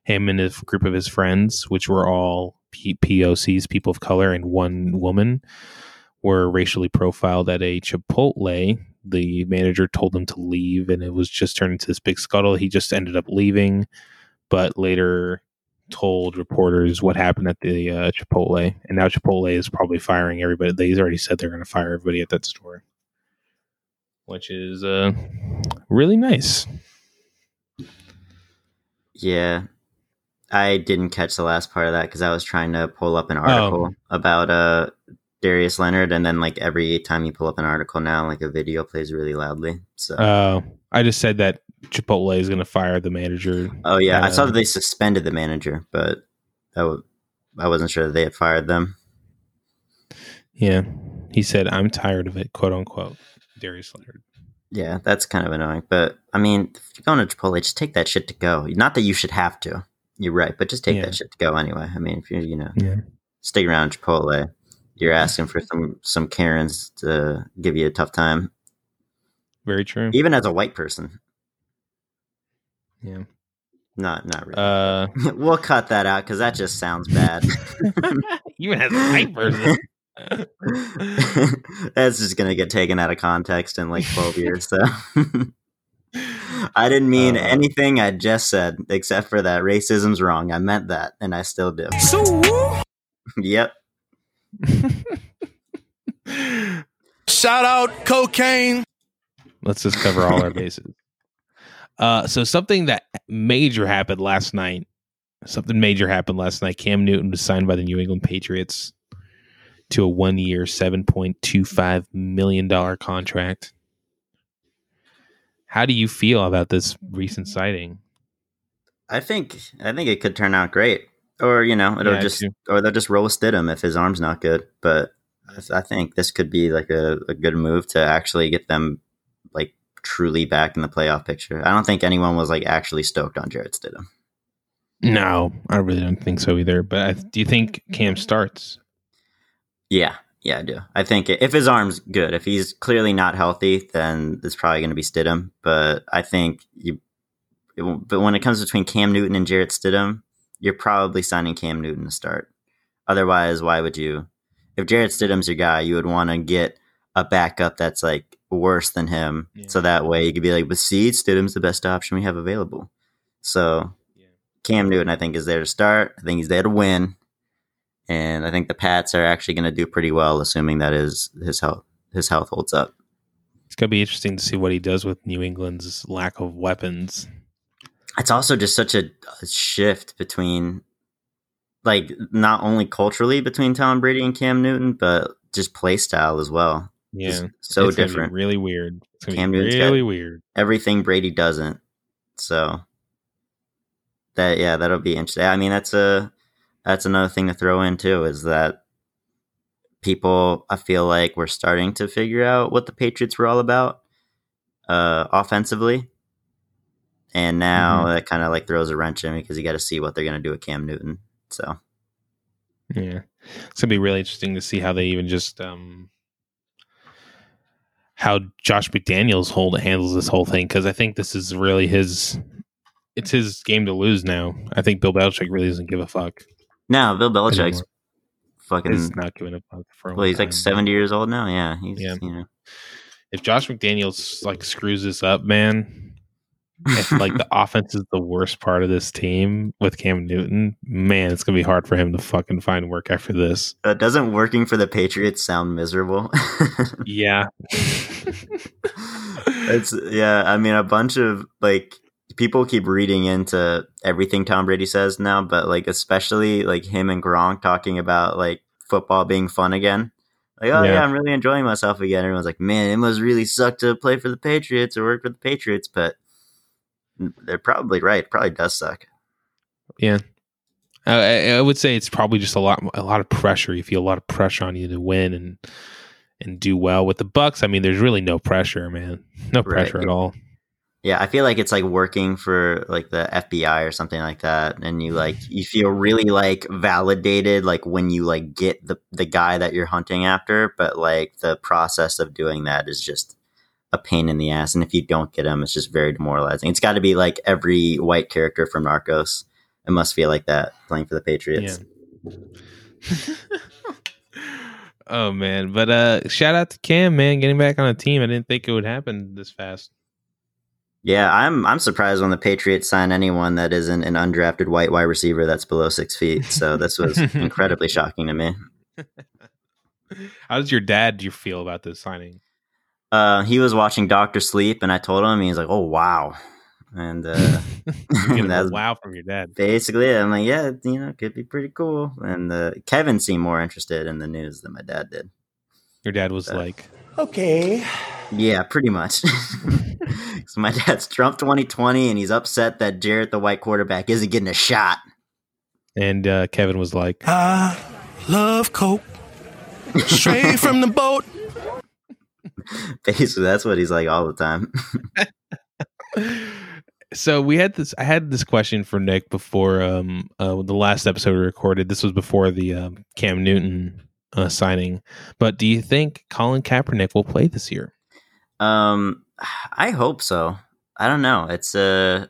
Him and a group of his friends, which were all P- POCs, people of color, and one woman, were racially profiled at a Chipotle. The manager told them to leave, and it was just turned into this big scuttle. He just ended up leaving but later told reporters what happened at the uh, Chipotle, and now Chipotle is probably firing everybody. They already said they're going to fire everybody at that store, which is uh, really nice. Yeah. I didn't catch the last part of that because I was trying to pull up an article about uh Darius Leonard, and then like every time you pull up an article now, like a video plays really loudly. So, Uh, I just said that Chipotle is going to fire the manager. oh yeah, I saw uh, that they suspended the manager, but that w- I wasn't sure that they had fired them. Yeah, he said, "I'm tired of it," quote unquote. Darius Leonard. Yeah, that's kind of annoying. But I mean, if you're going to Chipotle, just take that shit to go. Not that you should have to. You're right, but just take Yeah. that shit to go anyway. I mean, if you're you know Yeah. stick around Chipotle, you're asking for some some Karens to give you a tough time, Very true. even as a white person. Yeah. Not not really. Uh, [LAUGHS] we'll cut that out because that just sounds bad. [LAUGHS] even as a white person. [LAUGHS] That's just gonna get taken out of context in like twelve years. So I didn't mean Uh. anything I just said, except for that racism's wrong. I meant that, and I still do. So! [LAUGHS] Yep. [LAUGHS] Shout out cocaine. Let's just cover all our [LAUGHS] bases. Uh, so something that major happened last night. Something major happened last night. Cam Newton was signed by the New England Patriots to a one-year, seven point two five million dollar contract. How do you feel about this recent sighting? I think I think it could turn out great, or you know, it'll Yeah, just or they'll just roast him if his arm's not good. But I- I think this could be like a, a good move to actually get them like truly back in the playoff picture. I don't think anyone was like actually stoked on Jarrett Stidham. No, I really don't think so either. But I, do you think Cam starts? Yeah, yeah, I do. I think if his arm's good, if he's clearly not healthy, then it's probably going to be Stidham. But I think you. It, but when it comes between Cam Newton and Jarrett Stidham, you're probably signing Cam Newton to start. Otherwise, why would you? If Jarrett Stidham's your guy, you would want to get a backup that's like worse than him, Yeah. so that way you could be like, "But see, Stidham's the best option we have available." So Yeah. Cam Newton, I think, is there to start. I think he's there to win, and I think the Pats are actually going to do pretty well, assuming that his his health his health holds up. It's gonna be interesting to see what he does with New England's lack of weapons. It's also just such a, a shift between, like, not only culturally between Tom Brady and Cam Newton, but just play style as well. Yeah, Just so It's different. really weird. It's Cam be Newton's really weird. Everything Brady doesn't. So that yeah, that'll be interesting. I mean, that's a that's another thing to throw in too is that people I feel like we're starting to figure out what the Patriots were all about uh offensively. And now that kind of like throws a wrench in because you got to see what they're going to do with Cam Newton. So Yeah, it's gonna be really interesting to see how they even just um how Josh McDaniels hold handles this whole thing because I think this is really his it's his game to lose now. I think Bill Belichick really doesn't give a fuck. No, Bill Belichick's Anymore. fucking. He's not giving fuck for well, he's like seventy years old now. Yeah, he's Yeah. you know. If Josh McDaniels like screws this up, man, if like the [LAUGHS] offense is the worst part of this team with Cam Newton, man, it's gonna be hard for him to fucking find work after this. Uh, doesn't working for the Patriots sound miserable? [LAUGHS] Yeah. it's yeah. I mean, a bunch of like people keep reading into everything Tom Brady says now, but like especially like him and Gronk talking about like football being fun again. Like, oh yeah. Yeah. I'm really enjoying myself again. Everyone's like, man, it must really suck to play for the Patriots or work for the Patriots, but they're probably right. It probably does suck. Yeah. I, I- I would say it's probably just a lot, a lot of pressure. You feel a lot of pressure on you to win and and do well with the Bucks. I mean, there's really no pressure, man. No Right. pressure at all. Yeah, I feel like it's like working for like the FBI or something like that, and you like [LAUGHS] you feel really like validated like when you like get the the guy that you're hunting after, but like the process of doing that is just a pain in the ass, and if you don't get him, it's just very demoralizing. It's got to be like every white character from Narcos. It must feel like that playing for the Patriots. [LAUGHS] oh man, but uh, shout out to Cam, man, getting back on a team. I didn't think it would happen this fast. Yeah, I'm I'm surprised when the Patriots sign anyone that isn't an undrafted white wide receiver that's below six feet. So this was [LAUGHS] incredibly shocking to me. How does your dad do you feel about this signing? Uh, he was watching Doctor Sleep, and I told him, he's like, "Oh wow," and uh, [LAUGHS] [LAUGHS] that's wow from your dad. basically. I'm like, "Yeah, you know, it could be pretty cool." And uh, Kevin seemed more interested in the news than my dad did. Your dad was Uh, like, Okay. Yeah, pretty much. [LAUGHS] so my dad's Trump 2020, and he's upset that Jarrett, the white quarterback, isn't getting a shot. and uh, Kevin was like, I love Coke. Straight from the boat. [LAUGHS] Basically, that's what he's like all the time. [LAUGHS] so we had this i had this question for nick before um uh, the last episode we recorded this was before the um, cam newton uh, signing but do you think colin kaepernick will play this year Um, I hope so. I don't know. It's Uh,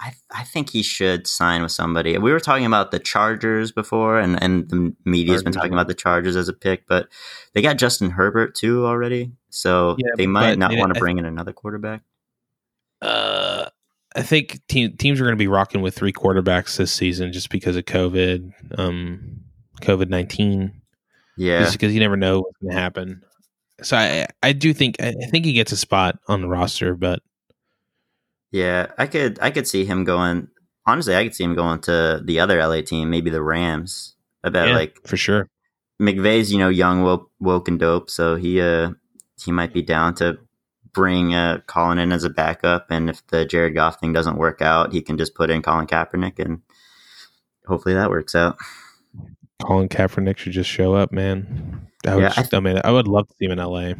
I I think he should sign with somebody. We were talking about the Chargers before, and and the media's been talking about the Chargers as a pick, but they got Justin Herbert too already, so Yeah, they might not want to bring in another quarterback. uh i think te- teams are going to be rocking with three quarterbacks this season just because of covid um covid-19 Yeah, just because you never know what's going to happen so i i do think i I think he gets a spot on the roster but yeah. I could I could see him going. Honestly, I could see him going to the other LA team, maybe the Rams. I bet yeah, like for sure McVay's, you know, young, woke, woke and dope, so he uh he might be down to bring uh Colin in as a backup, and if the Jared Goff thing doesn't work out, he can just put in Colin Kaepernick, and hopefully that works out. Colin Kaepernick should just show up, man. I would, Yeah, I just- I, mean, I would love to see him in LA.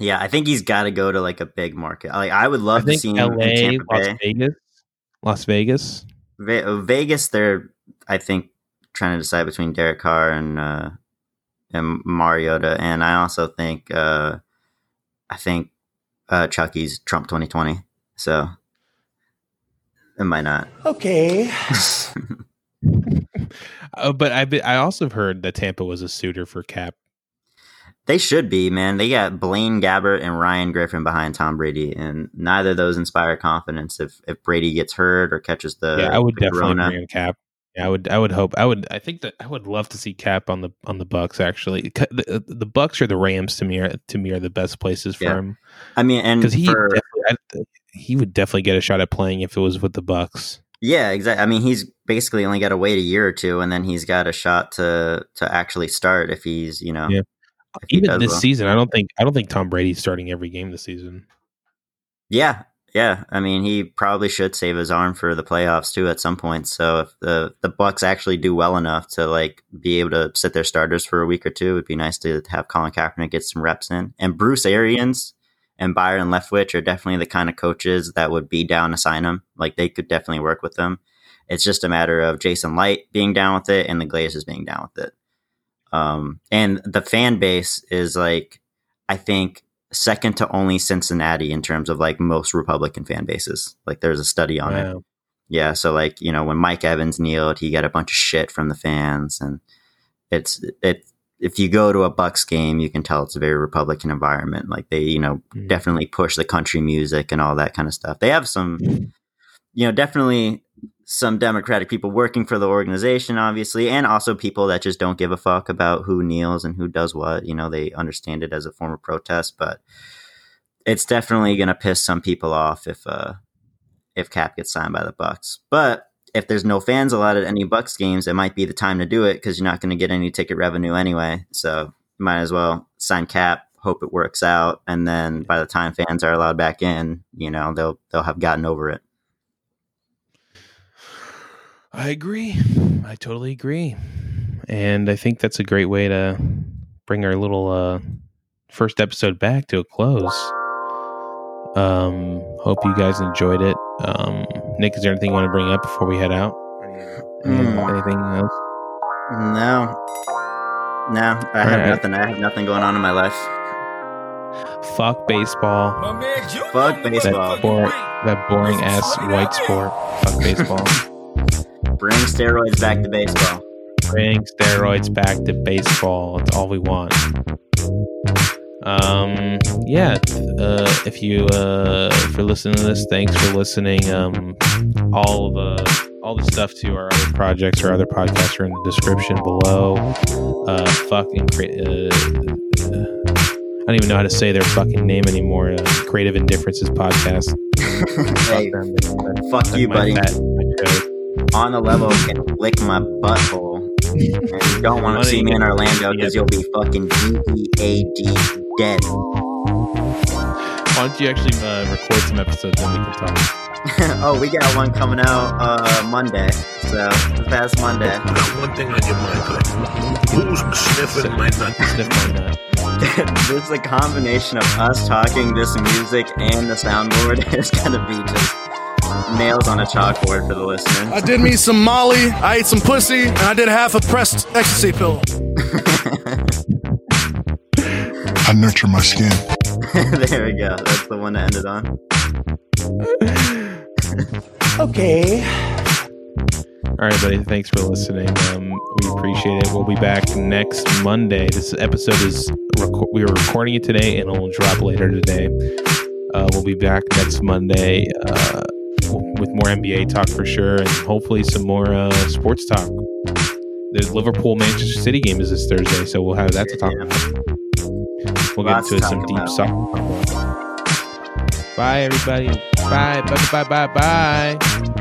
Yeah, I think he's got to go to like a big market. Like I would I love to see him in LA, Tampa Las Bay. Vegas, Las Vegas. Ve- uh, Vegas, they're I think trying to decide between Derek Carr and uh, and Mariota, and I also think uh, I think uh, Chucky's Trump twenty twenty. So it might not. Okay. [LAUGHS] Uh, but I I also heard that Tampa was a suitor for Kap. they should be man. They got Blaine Gabbert and Ryan Griffin behind Tom Brady, and neither of those inspire confidence. If if Brady gets hurt or catches the yeah, I would definitely corona. bring in Kap. Yeah, I would. I would hope. I would. I think that I would love to see Kap on the on the Bucks. Actually, the, the Bucks or the Rams to me are to me are the best places for Yeah. him I mean, and because he for, I, he would definitely get a shot at playing if it was with the Bucks. Yeah, exactly. I mean, he's basically only got to wait a year or two, and then he's got a shot to to actually start if he's you know Yeah. Even this well. season, I don't think I don't think Tom Brady's starting every game this season. Yeah, yeah. I mean, he probably should save his arm for the playoffs too at some point. So if the the Bucks actually do well enough to like be able to sit their starters for a week or two, it'd be nice to have Colin Kaepernick get some reps in. And Bruce Arians and Byron Leftwich are definitely the kind of coaches that would be down to sign him. Like they could definitely work with them. It's just a matter of Jason Licht being down with it and the Glazers being down with it. Um, and the fan base is like, I think second to only Cincinnati in terms of like most Republican fan bases. Like there's a study on it. Yeah, so like you know when Mike Evans kneeled, he got a bunch of shit from the fans, and it's it. If you go to a Bucks game, you can tell it's a very Republican environment. Like they, you know, Mhm. definitely push the country music and all that kind of stuff. They have some, you know, definitely some Democratic people working for the organization, obviously, and also people that just don't give a fuck about who kneels and who does what. You know, they understand it as a form of protest, but it's definitely going to piss some people off if uh if Kap gets signed by the Bucks. But if there's no fans allowed at any Bucks games, it might be the time to do it because you're not going to get any ticket revenue anyway. So might as well sign Kap, hope it works out, and then by the time fans are allowed back in, you know they'll they'll have gotten over it. I agree. I totally agree. And I think that's a great way to bring our little uh, first episode back to a close. Um, hope you guys enjoyed it. Um, Nick, is there anything you want to bring up before we head out? Mm. Anything else? No, no, I have Alright. nothing. I have nothing going on in my life. Fuck baseball. Fuck baseball. Bor- that boring ass white sport. Fuck baseball. [LAUGHS] Bring steroids back to baseball. Bring steroids back to baseball. That's all we want. Um, yeah. Uh, if you uh, if you're listening to this, thanks for listening. Um, all the all the stuff to our other projects or other podcasts are in the description below. Uh, fucking uh, uh, I don't even know how to say their fucking name anymore. Uh, Creative Indifferences podcast. [LAUGHS] hey, them. fuck you, buddy. fat- On the level, can lick my butthole. And you don't want to see me in Orlando because you'll be fucking DEAD dead. Why don't you actually uh, record some episodes and we can talk? [LAUGHS] oh, we got one coming out uh, Monday. So this past Monday. Got one thing on your mind, Clay. Who's sniffing my nut? Sniff my nut. [LAUGHS] this is a combination of us talking this music and the soundboard. [LAUGHS] It's gonna be just nails on a chalkboard for the listener. I did me some Molly, I ate some pussy, and I did half a pressed ecstasy pill. I nurture my skin. [LAUGHS] there we go. That's the one to end it on. [LAUGHS] Okay. All right, buddy. Thanks for listening. Um, we appreciate it. We'll be back next Monday. This episode is reco- we were recording it today, and it will drop later today. Uh, we'll be back next Monday uh, with more NBA talk for sure, and hopefully some more uh, sports talk. The Liverpool Manchester City game is this Thursday, so we'll have that to talk Yeah. about. We'll get into to some deep about. soccer. Bye, everybody. Bye. Bye. Bye. Bye. Bye.